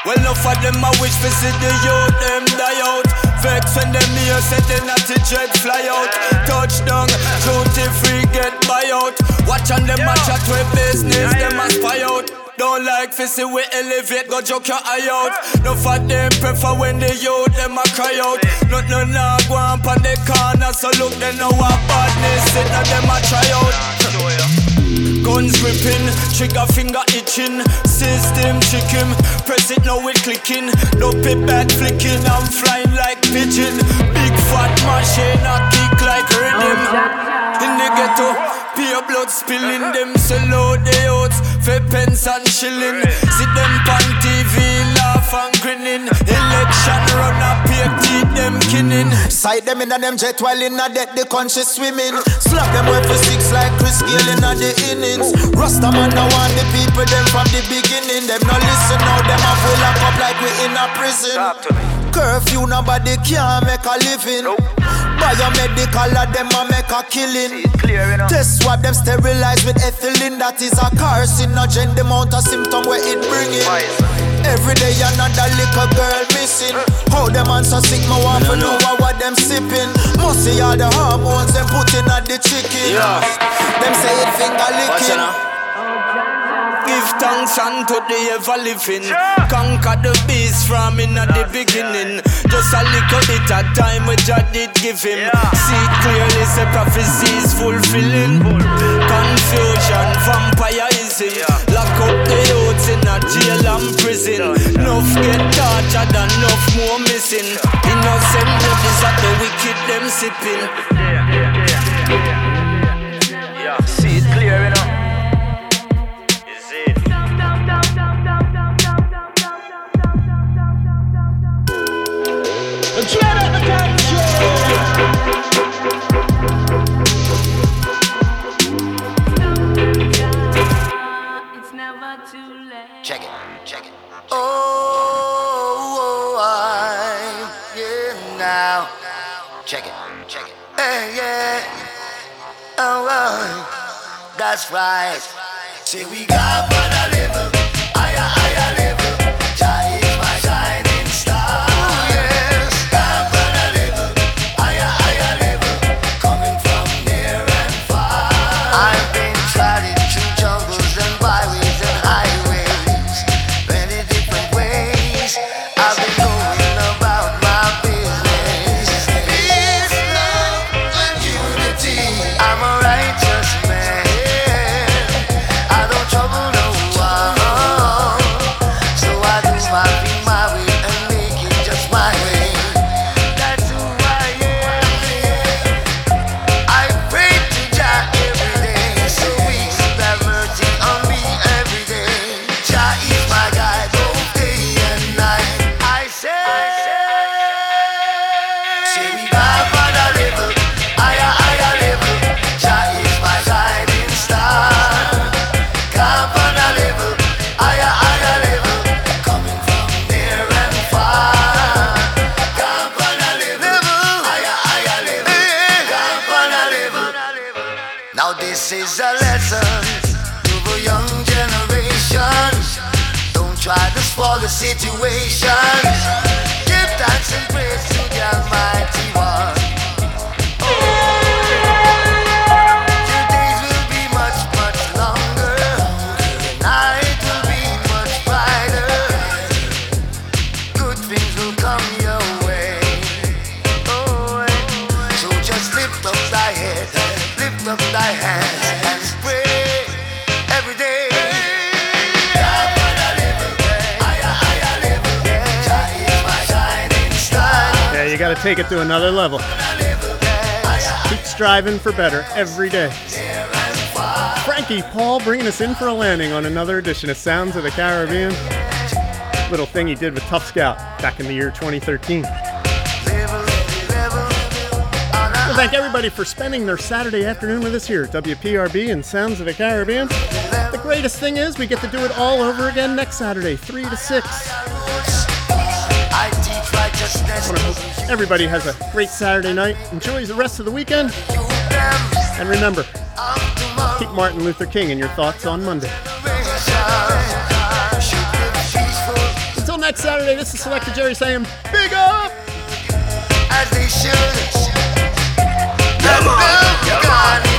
Well, enough of them I wish to see the youth them die out. Vex when them here set the natty jet fly out. Touchdown, duty free get buy out. Watch on them a chat with business, them spy out. Don't like fi see we elevate, go joke your eye out. No for them prefer when they youth them a cry out. Not no nah go on the corner, so look they know what badness it now them a try out. Guns gripping, trigger finger itching, system chicken. Press it now it clicking, no pit back flicking. I'm flying like pigeon, big fat machine, I kick like rhythm. In the ghetto, pure blood spilling. Them sell out the oats for pence and shilling. See them on TV, laugh and grinning. Election run up, pay teeth them kinning. Sight them in a them jet while in a deck, the country swimming. Slap them way for six like Chris Gayle in a the innings. Rasta man now want the people them from the beginning. Them no listen now, them a full lock up like we in a prison. Curfew, nobody can make a living. Biomedical, a them a make a killing. Test swab them sterilize with ethylene. That is a carcinogen. The amount of symptom where it bringing. Every day another little girl missing. How them man so sick, me want to know what, what them sipping. Must see all the hormones them putting at the chicken. Yeah. Them say it finger Watch licking. Give thanks unto the ever living. Conquer the beast from in at the beginning. Just a little bit of time which I did give him. See clearly, say prophecies fulfilling. Confusion, vampirism. Lock up the youths in a jail and prison. Enough get tortured and enough more missing. Innocent blood is at the wicked them sipping. That's right. Say we got banana. Situation. You got to take it to another level. Keep striving for better every day. Frankie Paul bringing us in for a landing on another edition of Sounds of the Caribbean. Little thing he did with Tough Scout back in the year 2013. Well, thank everybody for spending their Saturday afternoon with us here at WPRB and Sounds of the Caribbean. The greatest thing is we get to do it all over again next Saturday, 3 to 6. Want to hope everybody has a great Saturday night, enjoys the rest of the weekend, and remember, keep Martin Luther King in your thoughts on Monday. Until next Saturday, this is Selector Jerry saying, Big up! As they should. Come on, come on